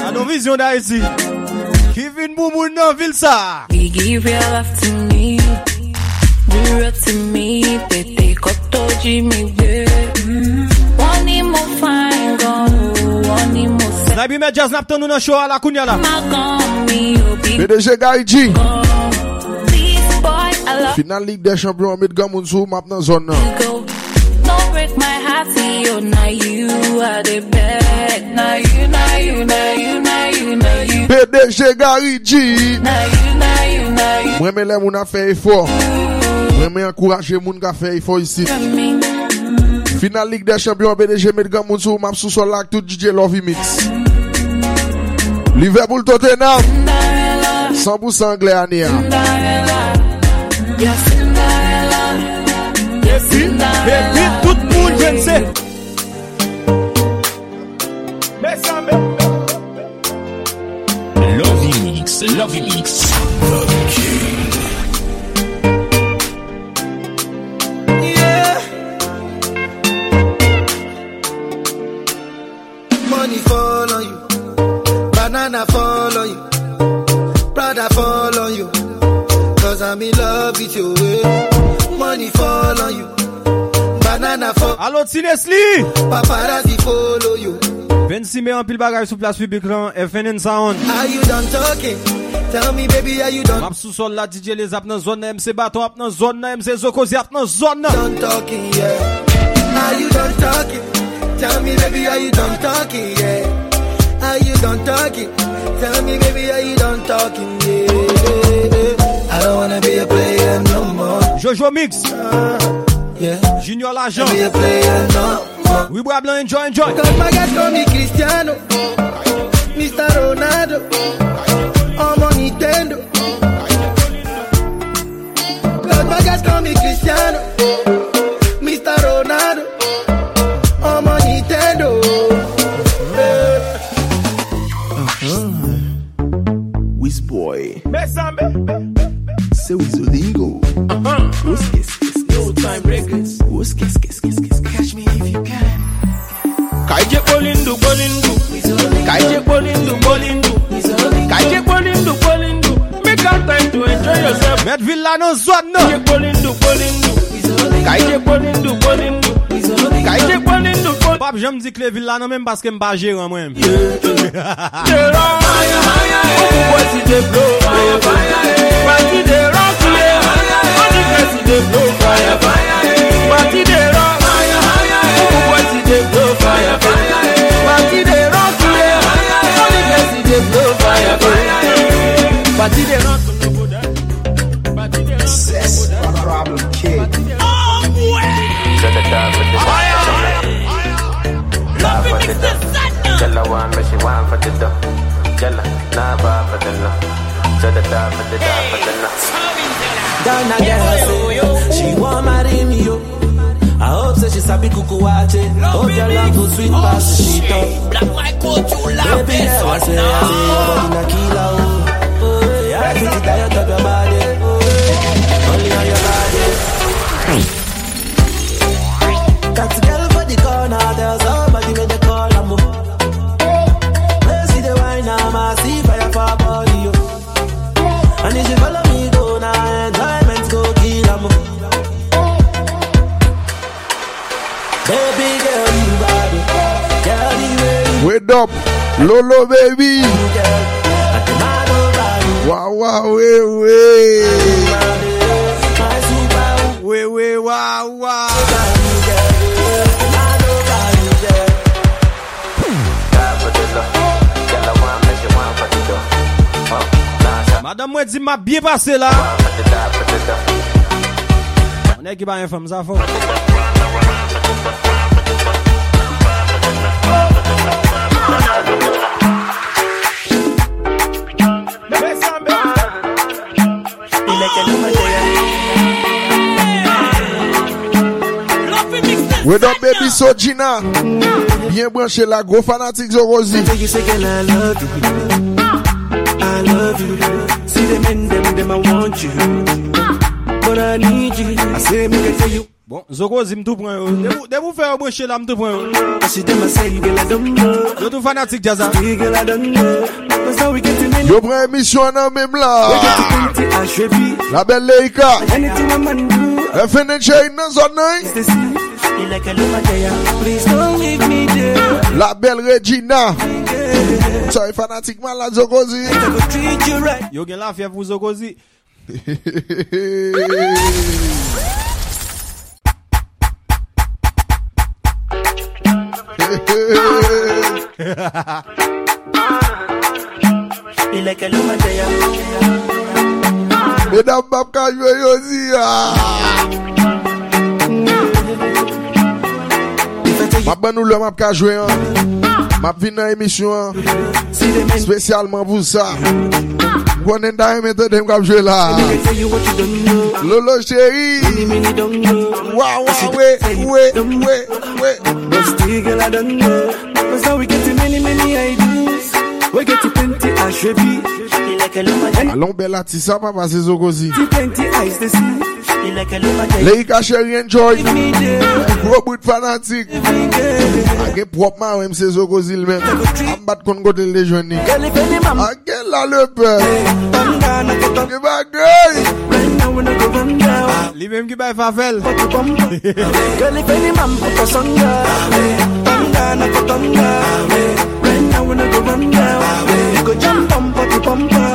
Anon vizyon da iti. Kevin Moumoun nan vil sa. We give your love to me, real to me, tete koto Jimmy we. Mm-hmm. One ni mo fine Nabi Medjaz nap tan nou nan show ala kounya la. BDG Gaiji. Final Ligue des Champions mid Gamoun sou map nan zon nan. Don't break my heart, see you, now you are the best. Now you, now you, now you, now you, now you. BDG Gaiji. Now you, now you, now you. Mwen men lè moun a fe efor. Mwen men ankouraje moun ka fe efor isi. Final Ligue des Champions BDG mid gam sou map sou sol lak tout DJ Lovey Mix. Liverpool Tottenham. 100% anglais Ania. Epi, epi, tout moun jen se Lovey Mix, Lovey Mix Banana fall you, brother fall you. Cause I'm in love with your. Money fall you, banana fall. Allo Tinesli! Paparazzi follow you. 26 mai en pile bagage sous place publique là, FNN Sound. Are you done talking? Tell me baby, are you done? Map sous sol la DJ les ap nan zone MC Baton ap nan zone MC Zokozi ap nan zone. Done talking, yeah. Are you done talking? Tell me baby, are you done talking, yeah. Are you done talking? Tell me, baby, are you done talking? Yeah. I don't wanna be a player no more. Jojo Mix Yeah. Junior L'Agent Be a player no more. Bois blanc enjoy enjoy Cause my guys call me Cristiano, Mr. Ronaldo, I'm on Nintendo. Cause my guys call me Cristiano, Whiz boy. Mesambe. Say Wizolingo. Uh-huh. Os kiss kiss No time breakers. Os kiss kiss kiss kiss. Catch me if you can. Kaije bolindu bolindu. Kaije bolindu bolindu. Kaije bolindu bolindu. Make out time to enjoy yourself. Met Villa nan zon nan Kaije bolindu bolindu. Kaije bolindu bolindu. Kaije bolindu. Pap jem di kle Villa nan menm paske mba jere mwen They run fire, dough. Tell her one, but she want for the dough. Tell her, nah, bar for the no. Tell the dog for the dog for the no. Ghana girl say she want marry me yo. I hope say she sabi kuku wache. Hope your love oh, go sweet oh, past the sheet up. Black Michael, you love Baby girl, I say I say your body na killer oh. Oh, yeah, I feel it tired of your body. Oh, only on your body. Up, Lolo baby. girl, I demand over you. Wow, wow, wait, wait. My super We we wa wa Dog for the no. Tell her one, but she want for the Wed up baby Sojina Bien branche la go fanatik Zorozi I love you. See them men them them I want you. Ah. But I need you. I say me can tell you Bon, Zorozi mtou pran yo. De mou fè yo branche la mtou pran yo. I see them I say girl I don't know. Yo tou fanatik jazza Girl I don't know. Yo pren emisyon nan mem la La bel Leika. E fenen chey nan zon nan it's the same. You like a love there. Please don't leave me there. La belle Regina. Sorry fanatique man la Zorozi. I will treat you right. Yo gen la fye pou Zokozi You like a love there. Mesdames, map ka jwe Map ban nou le map ka jwe an. Map vin nan emisyon an. See them in. Spesyalman pou sa. Gwanen da yon mette dem kap jwe la. I can tell you what you don't know. Lolo chéri. Many, many don't know. Wa wa we we we we. But still, girl, I don't know. Cause now we get to many, many ideas. We get to plenty, I should be. You like a love there. Alon bel atisa pa pase Zokozi. Plenty eyes to see. You like a love there. Leika chéri enjoy. Me there. Gro bout fanatik. Every girl. Age prop man wèm se Zokozi l men. Am bat kon kote l de jwen ni. Girl, if any man Age la le pe. come down, I get up Ge bagay. right now. now when I go run down. Li menm ki bay favel. Girl, if any man put us under, thunder, not a thunder. Right now when I go run down, you go jump bumper to bumper.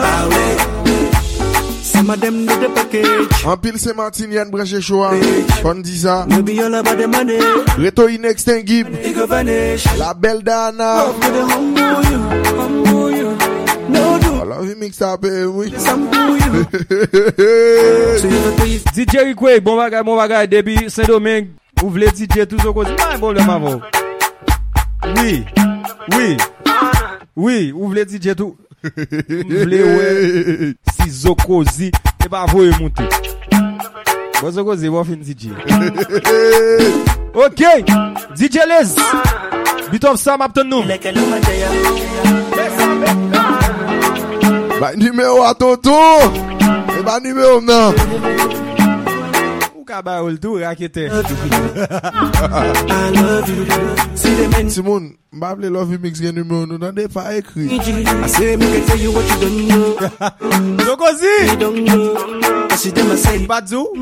Some of them need the package. Anpil se matin yan breche chowa Kon di sa Reto inextingib La bel dana. Oh, la vi mix apen mwen DJ Rikwe Bon bagay, bon bagay. Debi Saint-Domingue Ou vle DJ tout so kozi Mwen problem avon Oui, oui Oui, ou vle DJ tout. Ou vle we Si zo kozi E eh pa avoye monte Bon zo kozi, fin DJ. Ok, DJ Les, bit of Sam apton nou. Ba numéro à tonton. E ba numéro nan. Ou ka ba ou l'tou, rakete. I love you. See the men. Simon, mba ple love you mix gen numéro nou nan de pa ekri. I say, me can tell you what you don't know. Zo kozi, You don't know. I see them, I say, mbadzou,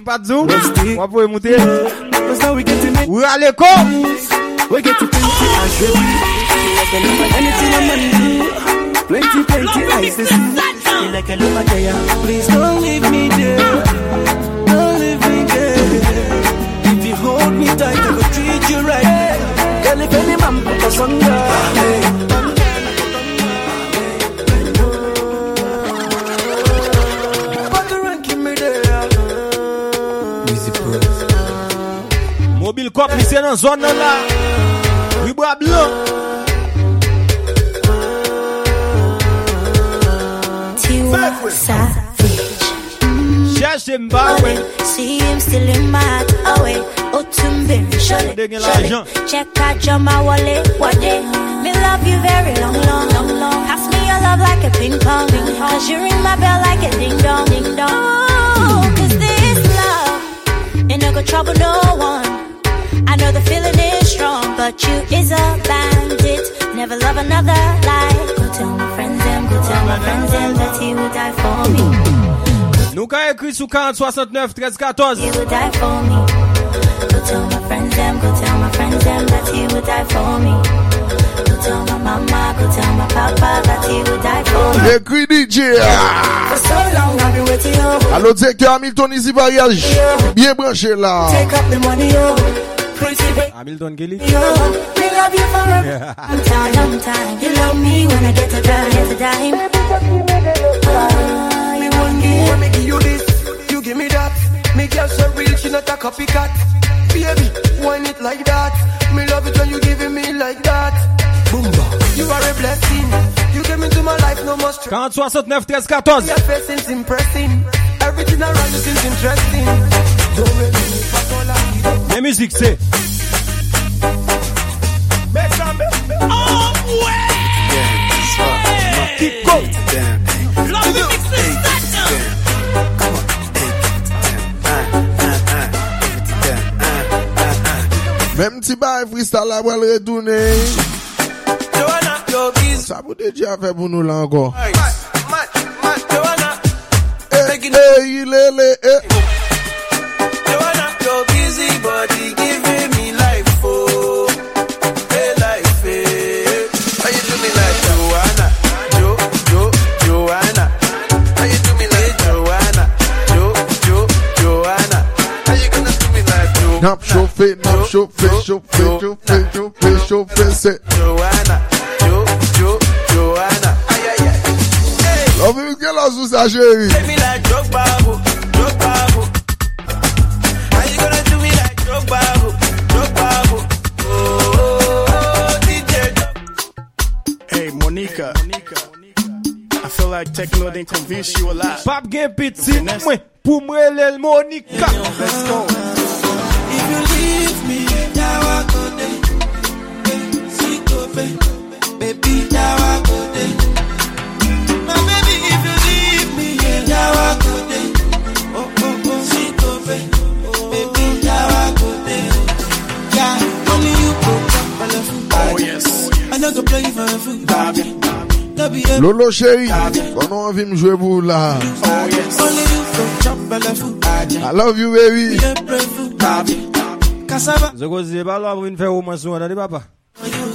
mbadzou, Rusty. wap voye mouti. Cause now we get to make. Ou rale ko. We get to plenty as we Anything a man do. Plenty, plenty eyes to see. Feel like a love there. Please don't leave me there. Me tight, I will treat you right. Girl, if any man put us under. Put the rank in me there. Mobil kop li se nan zon nan la. Wibwa blan. Tiwa Savage. Cherche mba we. See him still in my heart. Oh, Wait. Tumbe. Shole. Dege l'argent. Shole. Check out your my wallet. What day? Me love you very long, long, long, long. Pass me your love like a ping pong. Cause you ring my bell like a ding dong, ding dong. Oh, cause this love ain't no go trouble no one. I know the feeling is strong, but you is a bandit. Never love another like. Go tell my friends them, go tell my friends them that he would die for me. Nou ka ekri sou 40 69 13 14. He would die for me. Go tell my friends them, go tell my friends them that he would die for me. Go tell my mama, go tell my papa that he would die for me. Ekri DJ. For so long I've been waiting, oh. Alo directeur Hamilton ici voyage. Bien branché là. Take up the money, oh. Pretty baby, Hamilton Kelly. oh. We love you forever. Long time, long time. You love me when I get a dime, get a dime. Ah, Me you one give, when me give you this, you give me that. Me girl so real, she not a copycat. Baby, wine it like that. Me love it when you giving me like that. Boomba, you are a blessing. You came into my life, no more stress. 40 69 13 14. Your face seems impressing. Everything around you seems interesting. Don't make me fuck all I need. Le müzik se. Oh, Keep go. Même ti ba freestyle la wèl retourne. Joanna, your biz. Sa pou de di a fe pou nou la anko. Joanna, Eh, eh, ilele, eh. Joanna, your busy body giving me life, oh, hey life, eh. How you do me like Joanna, Jo, Jo, Joanna? How you do me like Joanna, Jo, Jo, Joanna? How you gonna do me like Jo? Nap chauffé, nap chauffé, chauffé, chauffé, chauffé, chauffé, c'est. Joanna, Jo, Jo, Joanna? Ay ay ay. Hey, Love you, girl, la sou sa chéri. do me like Drogba, Drogba. How you gonna do me like Drogba, Drogba, oh? Oh, DJ Hey, Monica. I feel like techno didn't convince you a lot. Pap gen piti mwen pou mwen lel Monika. Let's go. If you leave me, now I go there. Sweet baby, baby, now I go there. My baby, if you leave me, now I go there. Oh, oh, oh, sweet baby, baby, now I go there. Yeah, only you go come my love. Oh, yes. I know go play for a fool. No be a Lolo chéri, konon anvi mjwe pou la. Oh, yes. only you go chop belly food, aja. I love you, baby. Cassava. Zokozi ba lo avin fè ou mansou an.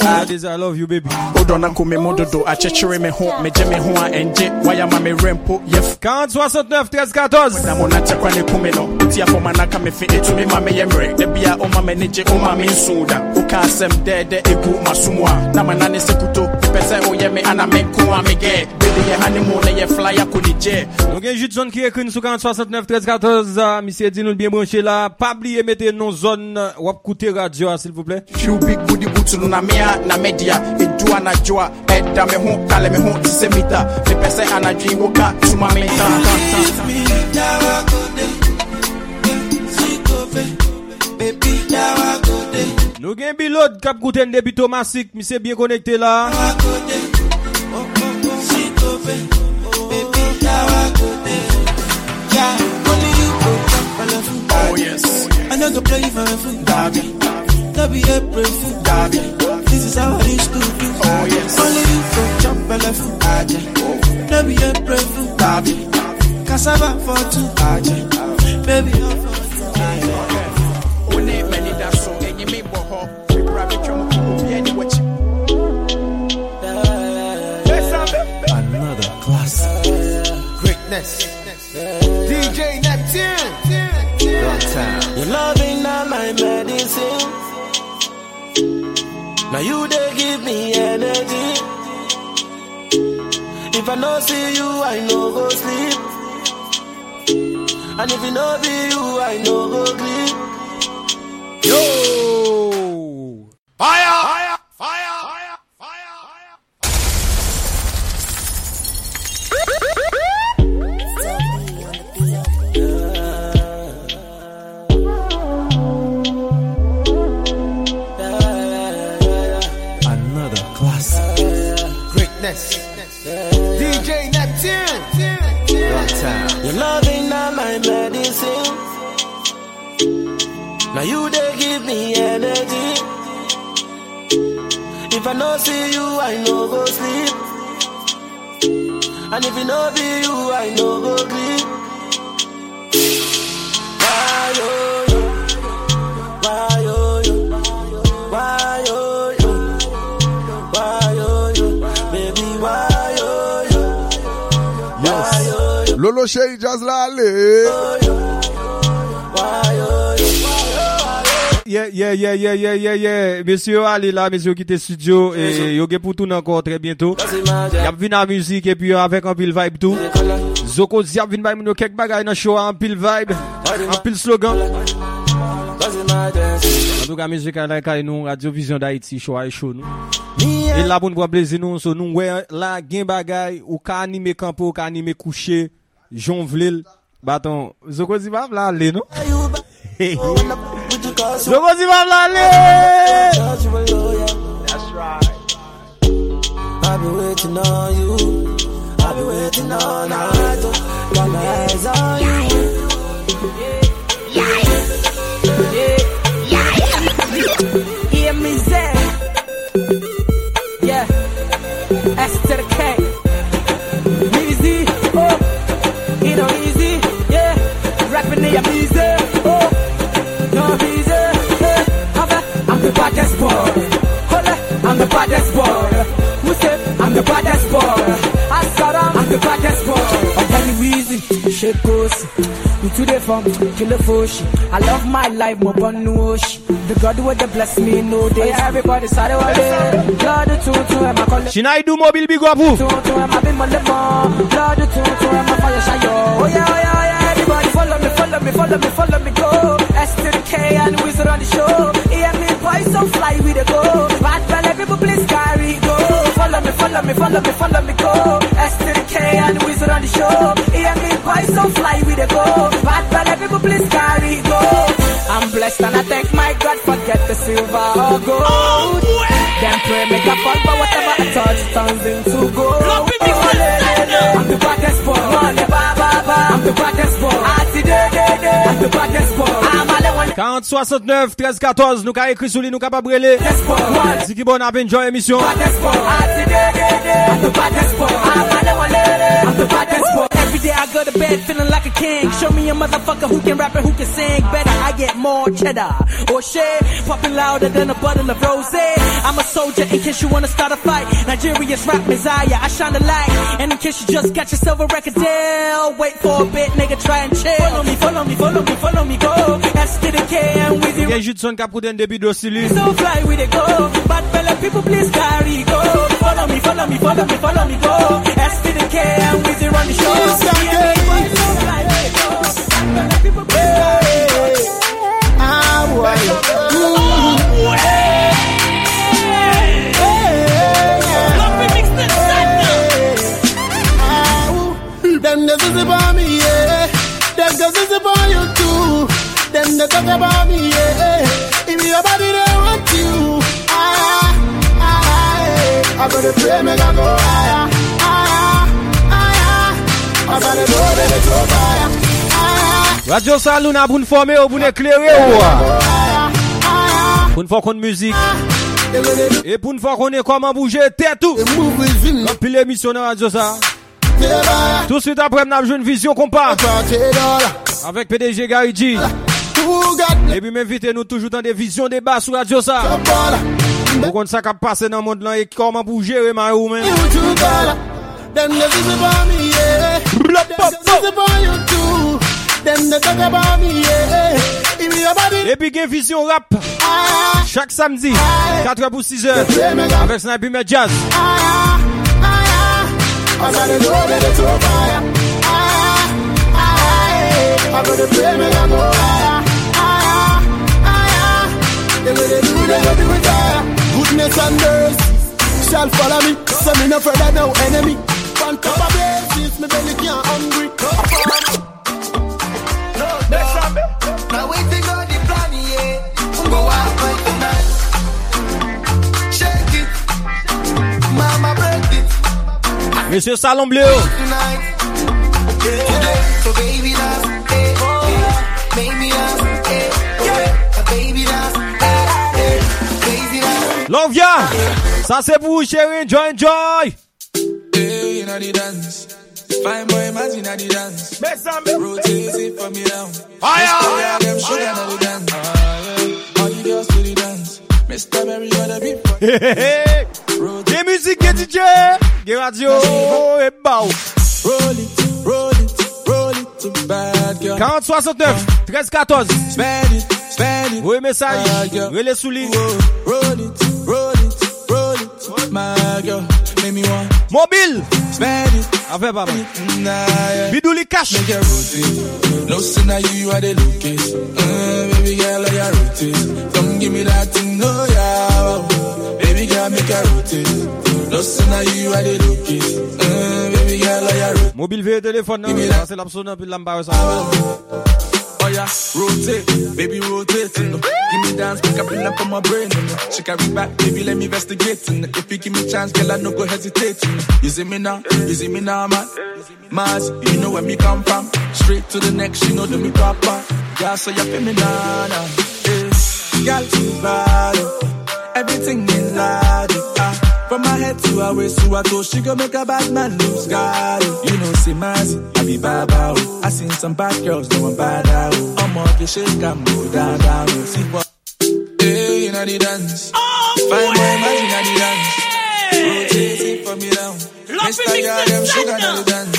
I love you baby. Odo na kume mododo achechere me ho me je me ho a enje waya ma me rempo yef 40 69 13 14 na mo na chekwa ne kume no ti afọ manaka me fi etu me ma me yemre de bia o ma me ne je o ma me nsuda o ka asem de de egu masumu a na ma na ne sekuto pese o ye me ana me ko a me ge Deye animou, deye fly akou di dje Nou gen jit zon ki ekri nou sou 4069-1314 ah, Misye di nou l'byen branche la. Pabli emete nou zon ah, wap koute radyo ah, s'il vous plè Chou big booty booty nou na mea na media. Idwa na jwa, edda me hon kale me hon semita Me pese anajwi woka suma meta. Baby, dawa kode Sikofe Baby, dawa kode Nou gen bilod kap kouten debi Tomasik Misye bien konekte la. Dawa kode Oh, oh yes. I know go play for a food, Gabi. No be Gabi. This is how I used to do. Oh yes. Only you oh. for chop belly food, Aja. No be April food, Gabi. Cassava for two, Aja. Baby, Greatness. DJ Neptune. Wrong time. Your loving now my medicine. Now you they give me energy. If I no see you, I no go sleep. And if it no be you, I no go sleep. Yo! Fire! Fire! Fire! My medicine. Now you they give me energy. If I no see you, I no go sleep. And if it no be you, I no go sleep. Why yo Lolo Sherry Jazz la ale. Yeah, yeah, yeah, yeah, yeah, yeah, yeah. Messieurs, allez là, messieurs, quittez studio. Et yo pour tout encore très bientôt. Y'a vu la musique et puis avec un pile vibe tout. Zoko Ziap vin bay moun yo kek bagay nan show un pile vibe, un pile slogan. En tout cas, musique à la nous, Radio Vision d'Haïti, show à show nous. E la pou nou pwa plezi nou, so nou wè la gen bagay, ou ka anime kampo, ou ka anime kouche, jonvlil. Baton, Zoko Zia va là aller non? Zoko Zia va là aller. That's right. I've been waiting on you. I've been waiting all night. Got my eyes on you. Hear me say, oh, yeah. Eh. I'm the baddest boy. Hola, I'm the baddest boy. Who said I'm the baddest boy? Asaram, I'm the baddest boy. I'm very easy, shake pussy. You today from um, kill. I love my life more than no The God would bless me no day. Everybody sorry what day. God the two two and my color. Shinaidu mobile big up Two two and my big money more. God the two two and my fire shine. Oh yeah, oh yeah, oh yeah. Follow me, follow me, follow me, follow me, go. S to the K and Wizkid on the show. Hear me boys so fly we the go. Bad belly people please carry go. Follow me, follow me, follow me, follow me, go. S to the K and Wizkid on the show. Hear me boys so fly we the go. Bad belly people please carry go. I'm blessed and I thank my God forget the silver or gold. Oh, Then pray make a fall but whatever I touch turns into gold. Oh, le, le, le. I'm the baddest boy. Money, ba, ba, ba. I'm the baddest boy. 40 69 13 14 nou ka ekri sou li nou ka pa brele Ziki bon ap enjoy emisyon I'm the baddest boy. I'm a le, one, le, le. I'm the baddest boy. Every day I go to bed feeling like a king. Show me a motherfucker who can rap and who can sing better. I get more cheddar or shit. Popping louder than a bottle of rose. I'm a soldier in case you wanna start a fight. Nigeria's rap messiah. I shine the light. And in case you just got yourself a record deal, wait for a bit, nigga, try and chill. Follow me, follow me, follow me, follow me, go. S to the K and with you. Gen Judson debi dosi li. So fly with it go. Bad fella people please carry go. Follow me, follow me, follow me, follow me go. S to the K and with you run the show. Ah, ah, ah, ah, I gotta pray, make I go higher, Radio Saloon a pou n'forme ou pou n'eklere ou. Pou n'for kon müzik E pou n'for kon e koman bouje tetou An pil emisyon nan Radio Sa. Tout suite apre mnap joun vizyon kompa. Avèk PDG Garidji E bi m'invite nou toujou tan de vizyon deba sou Radio Sa. Pou kon sa kap pase nan moun lan e koman bouje ou e man ou men. Et puis gain vision rap chaque samedi 4h pour 6h avec Snabu Jazz. Goodness and mercy shall follow no enemy. Basis, me belly can't hungry. No, no. Now waiting on the plan, yeah. Go out right tonight. Shake it. Mama break it Monsieur Salon Bleu. tonight. Today, so baby dance. Make me dance. Baby dance, eh. Crazy Ça c'est pour vous, chérie. Enjoy, enjoy. Hey, you know the dance. Fine boy, imagine the dance. Rotate it for me now. Fire! Fire! Them sugar know the dance. All the girls to the dance. Mr. Berry, you're the beat. Gen musique, gen DJ. Gen radio. E bao. Roll it, roll it, roll it to bad girl. 40 69 13 14. Spend it, spend it. Oui, message. Relais sous lit. Roll it, roll it, roll it. My girl, make me want. Mobile. Spend it. Avec papa. Nah, yeah. Bidouli cash. Make it rotate. No sin now you, you are the locust. Uh, baby girl, I are rotate. Come give me that thing, no yeah. wow. Baby girl, make it rotate. No sin now you, you are the locust. Uh, baby girl, I are rotate. Mobile veye téléphone nan. Ça c'est l'absolu nan pi yeah, rotate, baby rotate. You know. Give me dance, pick up in up on my brain. You know. She carry back, baby, let me investigate. You know. If you give me chance, girl, I no go hesitate. You, know. you see me now, you see me now, man. Mars, you know where me come from. Straight to the next, you know do me proper. Yeah, so you feel me now, now. Yeah. Girl, too bad. oh. Everything in logic. From my head to her waist to her toe, she go make a bad man lose God. oh. You know, see Mazzy, I be baba. oh. I seen some bad girls doing bad. Oh. I'm off your shake, I'm go down, down. oh. See what? Hey, you know the dance. Fine boy, imagine how the dance. Rotate it for me now. Mr. Girl, them sugar know the dance.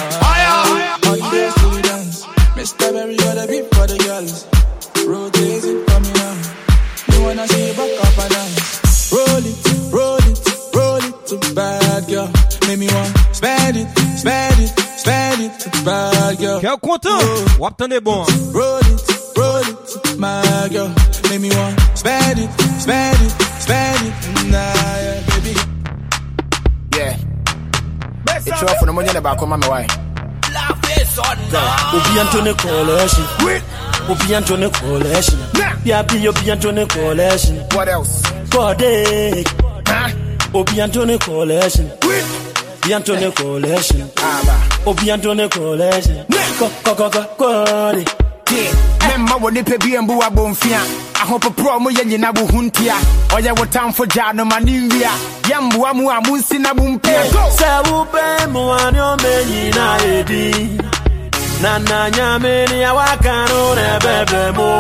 All the girls do the dance. Mr. Berry, you're the beat for the girls. Rotate it for me now. You wanna see you back up and dance. Roll it, roll it to bad girl. Make me want spend it, spend it, spend it to bad girl. Quel content? Wap tande bon. Roll it, roll it, my girl. Make me want spend it, spend it, spend it. Nah, yeah, baby. Yeah. It's off for the money back on my wife. Obi Anthony Coalition. Obi Anthony Coalition. Yeah, be Obi Anthony Coalition. What else? Body. Obi Anthony Coalition. Obi Anthony Coalition. Obi Anthony go, go. Memma wo nipa bi mbu abomfia ahopoprɔ mo yɛ nyina wo ho ntia. Ɔyɛ wo tamfo gyaa no ma ne nwia. Yɛmboa mu a monsi na mompia sɛ wobɛn mu a ne ɔmɛ nyinaa ɛdi Nana nyameni ya wakano ne bebe mo.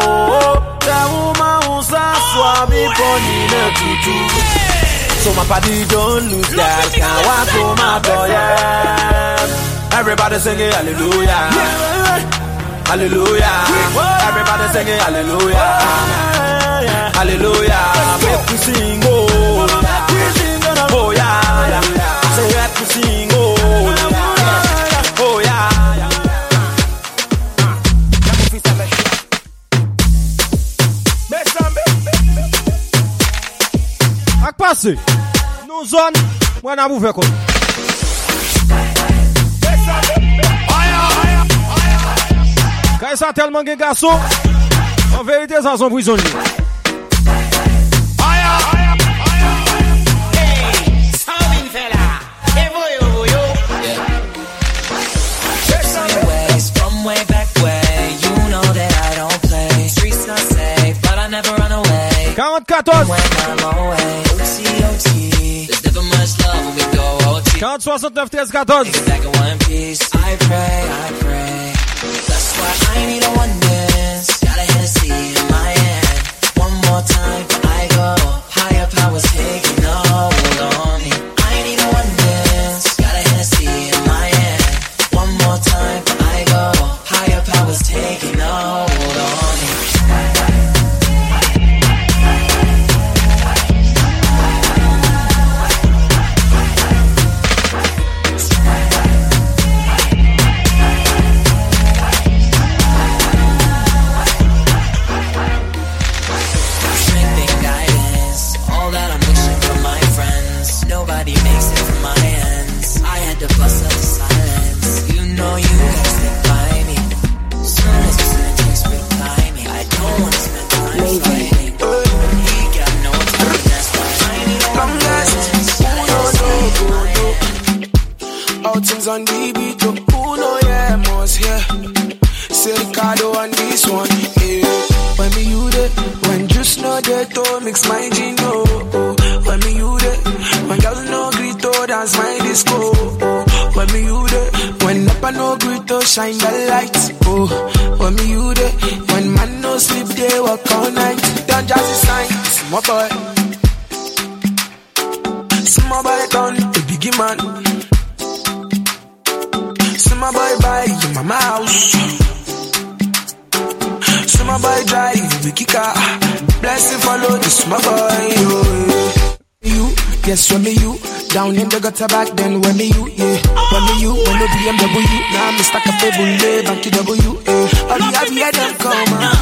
Tawuma usa swabi poni ne tutu So my body don't lose that Can't walk home my boy yeah. Everybody singing hallelujah. Hallelujah. Everybody sing singing hallelujah. Hallelujah. Make we sing oh. Oh yeah. Yeah. Say let me sing Ak pase, nou zon, mwen nan mouve kon. Sa telman gen gaso, an verite sa son way back way, you know that I don't play. Streets not safe, but I never run away. 40-14. 40 69 TS 14. Exactly one piece. I pray, I pray. That's why I need a one dance. Got a Hennessy in my hand. One more time, I go. Higher powers take mix my gin, oh, oh. When me you there, when girl no greet oh, to dance my disco, oh. When me you there, when never no greet to shine the light, oh. When me you there, when man no sleep, they work all night. Don't just sign, small boy. Small boy done, a biggie man. My boy buy you mama house. My boy drive the kicker. Blessing follow this my boy. Oh, yeah. You, yes, when me you. Down in the gutter back then when me you, yeah. When me you, when the BMW. Now up a bullet, back to W, yeah. All the happy head them come, ah.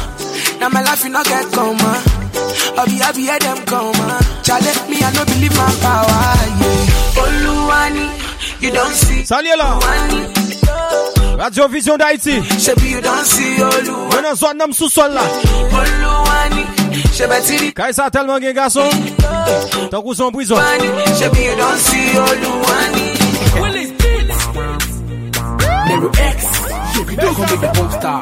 Now my life you not get come, ah. All the happy head them come, ah. Challenge me, I no believe my power, yeah. Oluwani, you don't see. Salut là. Radio Vision d'Haïti. Shebi you don't see Oluwani. Nan zon nam sou sol la. Oluwani, Shebatiri. Kay sa telman gen gaso, tan kou son prison. Shebi you don't see Oluwani. Oh, Willis Nero X, here we go. Come with the poster.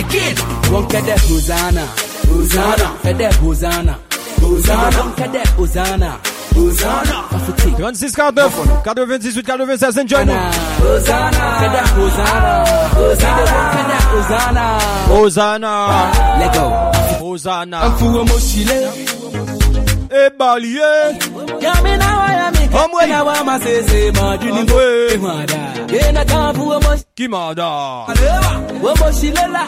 Again, one kede Hosanna, Hosanna, kede Hosanna, Hosanna, one kede Hosanna, Hosanna. 36 49 98 96 enjoy nous. Hosanna, kede Hosanna, Hosanna, kede Hosanna, Hosanna. Let go. Hosanna. Amfuwa moshile. E eh, baliye. Yami na wa yami Amwe. na wa masese majuni Amwe. mada. Yena kamfuwa moshile. Ki mada. Wo moshilela.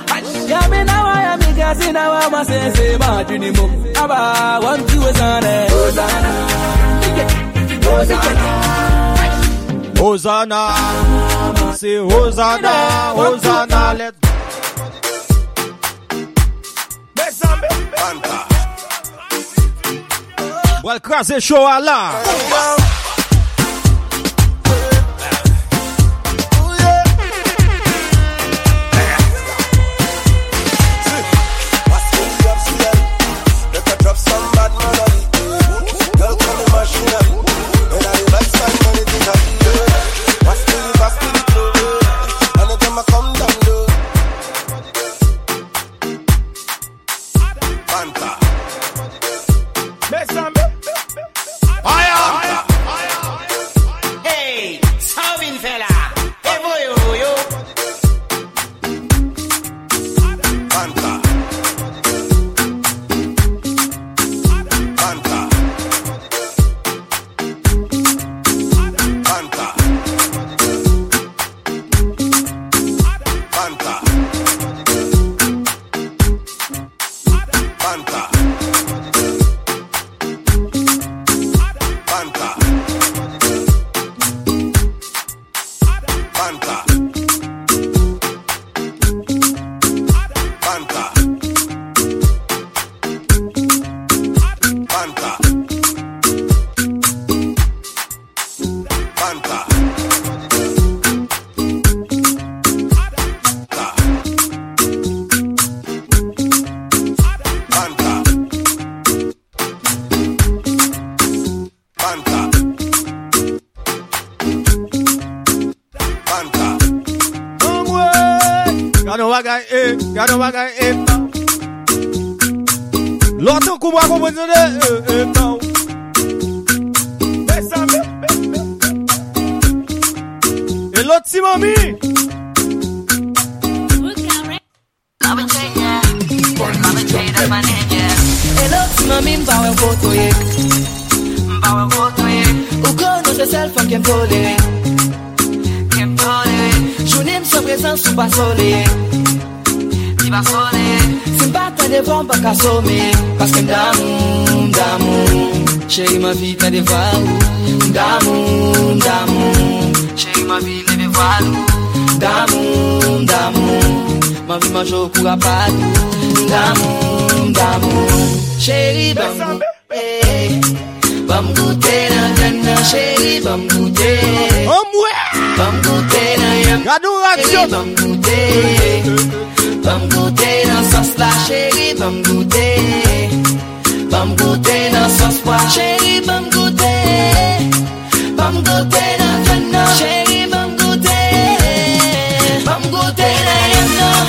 Yami na wa yami kasi na wa masese majuni mo. Aba one two Hosanna. Hosanna. Hosanna. Say Hosanna. Hosanna. Let Well, krasè show a bagay e pa. L'autre coup m'a compris de e pa. Et l'autre si mami. Hello, mami, mbawe mpoto ye mpoto ye Ukono se self kempole Kempole Jounim se prezant sou basole. Di basole Simpata de von baka some Paske mdamu, mdamu Chéri ma vie ta de valou Mdamu, mdamu Chéri ma vie ne de valou Mdamu, mdamu Ma vie ma jo koura padou Mdamu, mdamu Chéri bam goûter. Bam goûter nan janna Chéri bam goûter. Bam goûter nan yam Chéri bam goûter Bam gote nan sos la cheri, bam gote Bam gote nan sos pa cheri, bam gote Bam gote nan fen nan cheri, bam gote Bam gote nan yen nan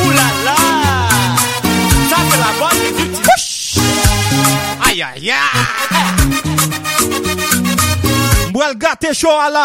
Ou la la, sa ke la bonne du kouch Aya ya Mbwel gate show ala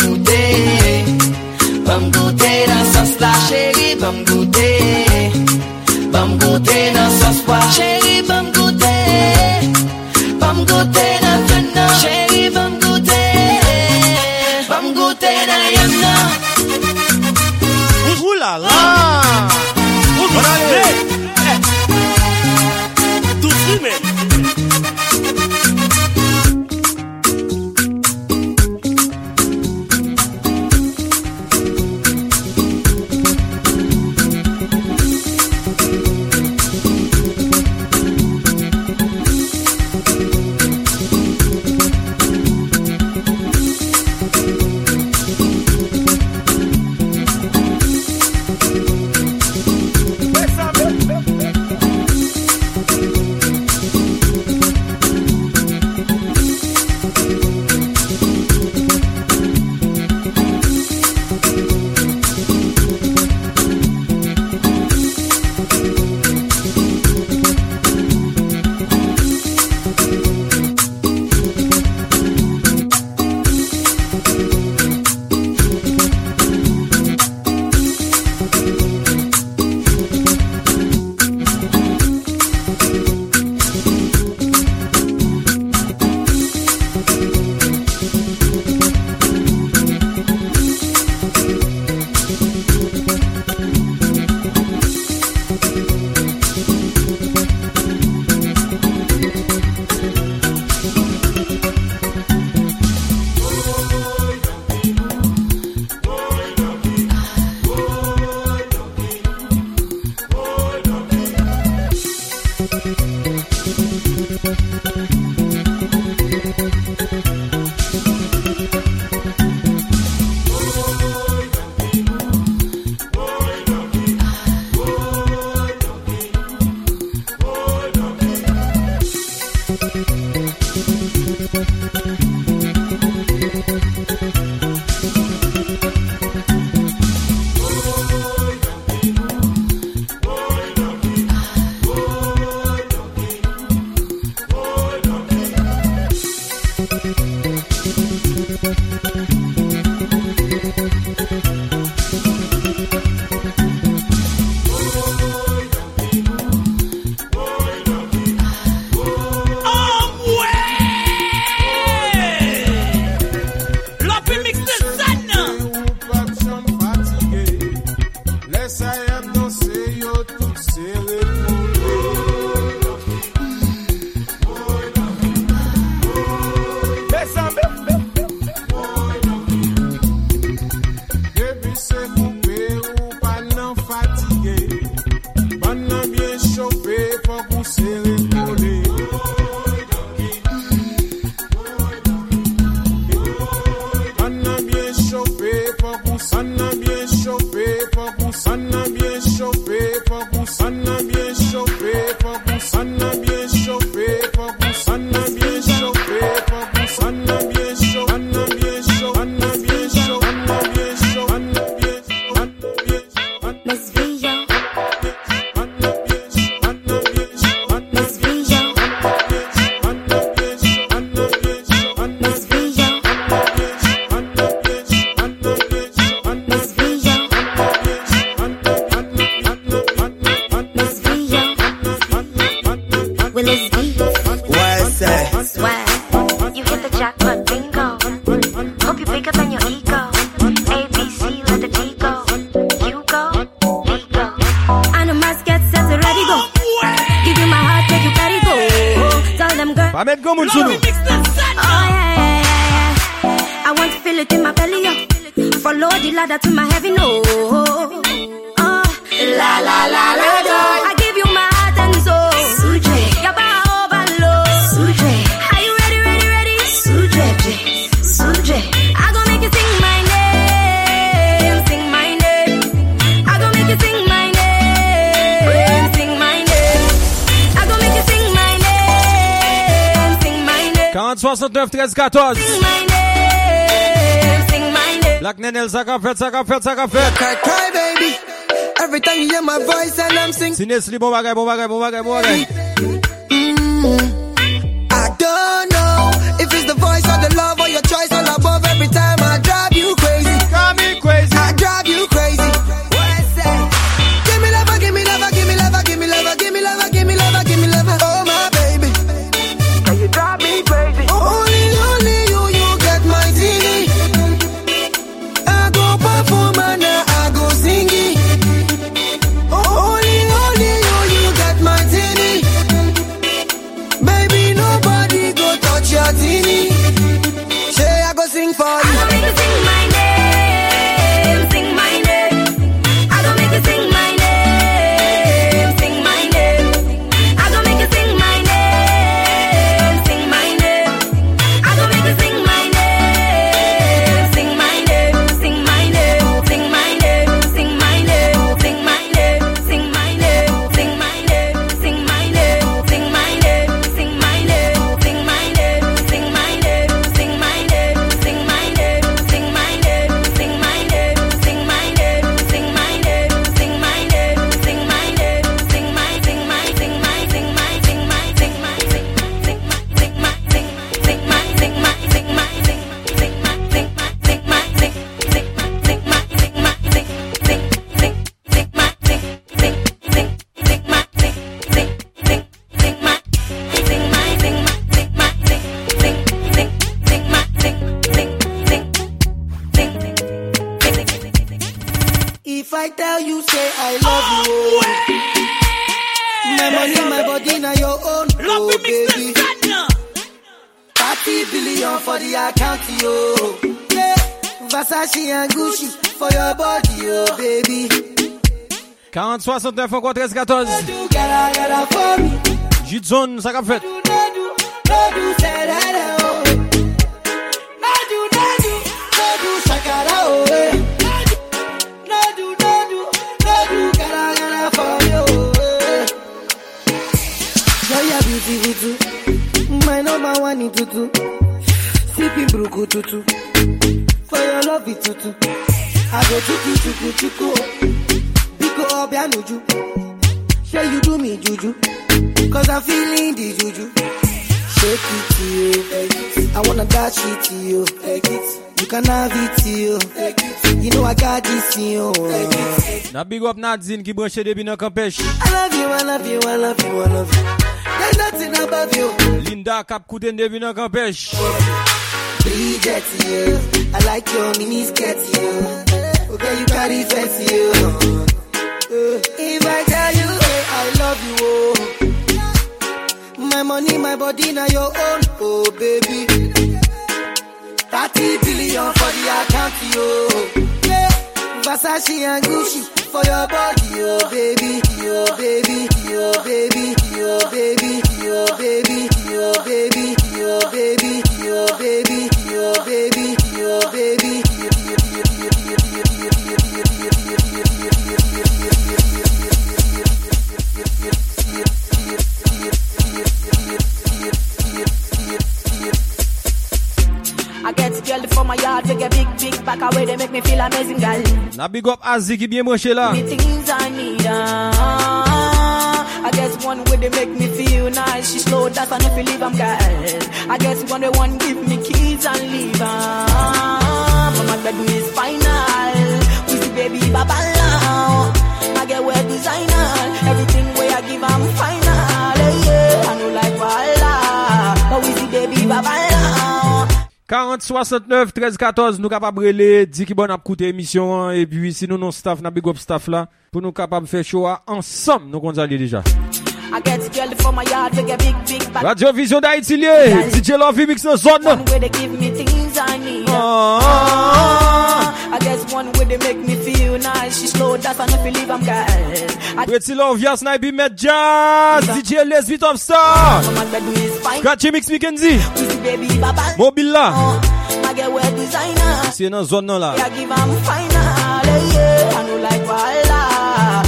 la chéri, bam goûter, bam goûter dans sa soie. Chéri, bam goûter. 14. Black Nenel Zaka Fred Zaka Fred Zaka Fred. Cry, cry, baby. Every time you hear my voice and I'm singing. Sinne bo bon bagay, bo bagay, bo bagay, bon bagay. Mm-hmm. If I tell you, say I love you, oh. my money, my body, now your own, Love oh baby. Thirty billion for the account, yo. Yeah. Versace and Gucci for your body, oh baby. 40, 69, encore 13, 14. Do gotta, gotta for me. Jit zone, sa ka fet. Do say Beautiful too. My number one in tutu. Sipping bruku tutu. For your love it tutu. I go chuku chuku chuku. Biko obianuju. Sure you do me juju. Cause I'm feeling the juju. Shake it to you. I wanna dash it to you. You can have it to you. You know I got this in you. Na big up Nadzin ki branche debi nan kampesh. I love you, I love you, I love you, I love you. There's nothing above you. Linda kap kouten debi nan kampesh. Bridget, you. I like your mini skirt, you. Okay, you carry fancy, you. Uh, If I tell you, hey, I love you, oh. My money, my body, now your own, oh baby. 30 billion for the account, yo. Yeah. Versace and Gucci for your body, oh baby, oh baby, oh baby, oh baby, oh baby, oh baby, oh baby, oh baby, oh baby, I get girl from my yard, they get big, big back away, they make me feel amazing, girl. Na big up ki bien la. Me things I need, ah. I guess one way they make me feel nice. She slow, that's enough to leave, I'm girl. I get one they one give me keys and leave, ah. But my bedroom is final. We see baby baba 40, 69, 13, 14, nou kapab rele, di ki bon ap koute emisyon an, e pi si nou non staff, nan big up staff la, pou nou kapab fè show a ansam, nou kon zali deja. I get girl from my yard, we get big, big back. Radio Vision d'Haïti liye, DJ Lovymix nan zon nan. One way they give me things I. Ah. I guess one way they make me feel nice. She slow that and if you leave, I'm guys. I Pretty Love, Yas Naibi Met Jazz, DJ Les Beat of Star, my bed is fine. Mix Mackenzie, Easy baby, baba. Mobile la, I get wear designer. si nan zon nan la. I give am final. eh, I know like Walla.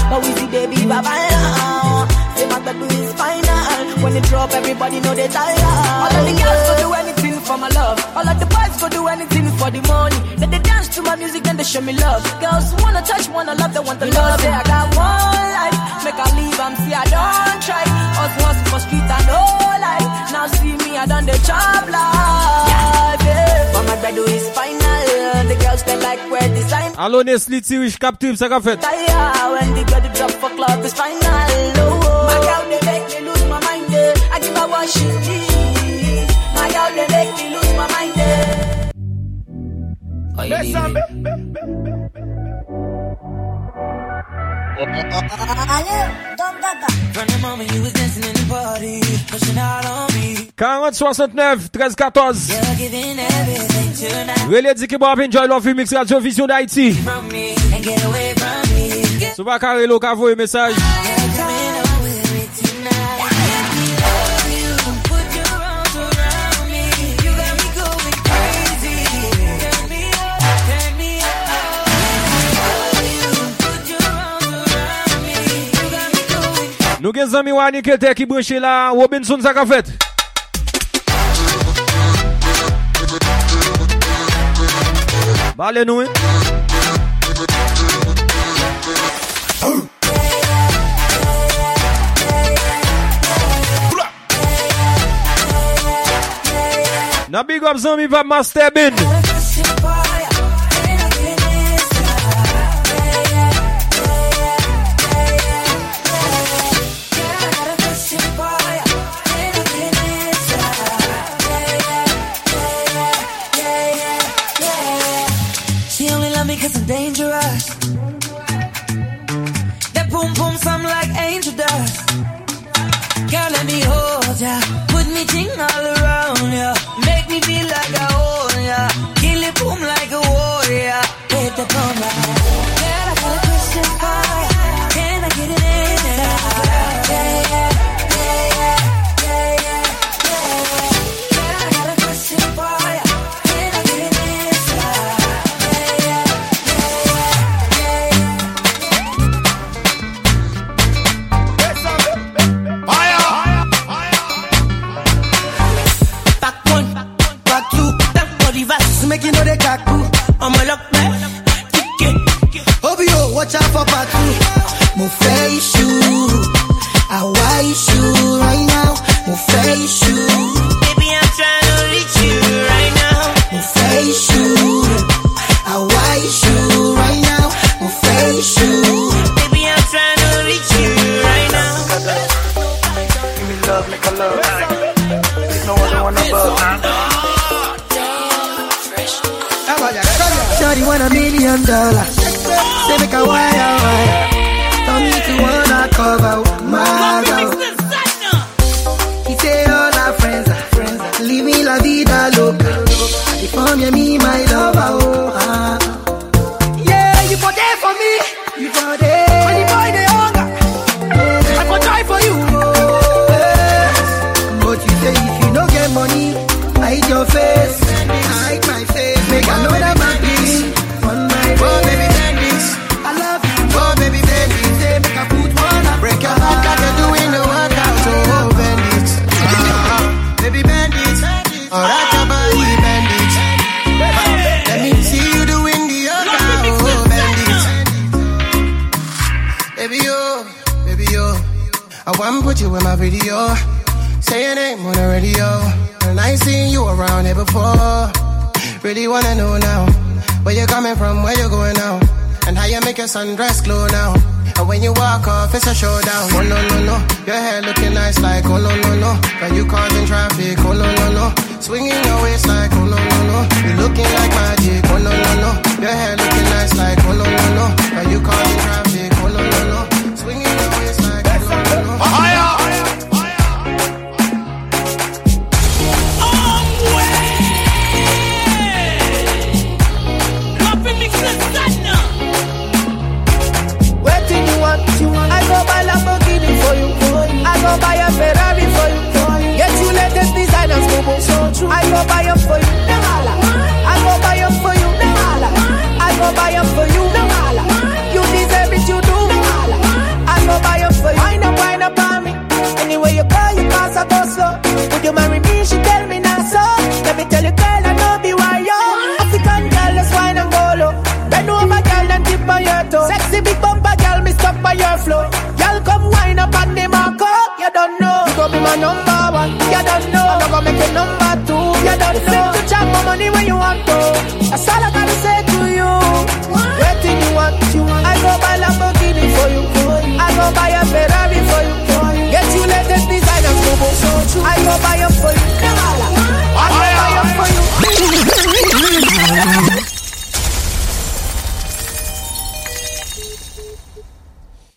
But we see baby, baba. yeah. Say my bed is final. When it drop, everybody know they tired. All of the girls go do anything for my love. All of the boys go do anything for the money. Then they dance to my music, then they show me love. Girls wanna touch, wanna love, they want the love. Say I got one life, make I leave and see I don't try. Us once for street and no life. Now see me, I done the job life. Yeah. But my bed is final. The girls they like wear design. Alo Nesli Tirish Captive, ka fet? Tire when the girl drop for club is final. Oh, my girl they make me lose my mind. eh. I give her what she needs. Why you leaving? From the moment you was dancing in the party, pushing out on me. 40 69 13 14 Relay Dicky Bob Enjoy Love You Mix Radio Vision d'Haïti. Sou pa kare lo ka voye mesaj Nou gen zami wani kete ki breche la, Robinson sa ka fet. Bale nou e. Na big up zami pa master bin. Watch out for part two. Mo face you, I wish you right now. Sundress glow now. And when you walk off, it's a showdown. Oh no, no, no. Your hair looking nice like, oh no, no, no. But you causing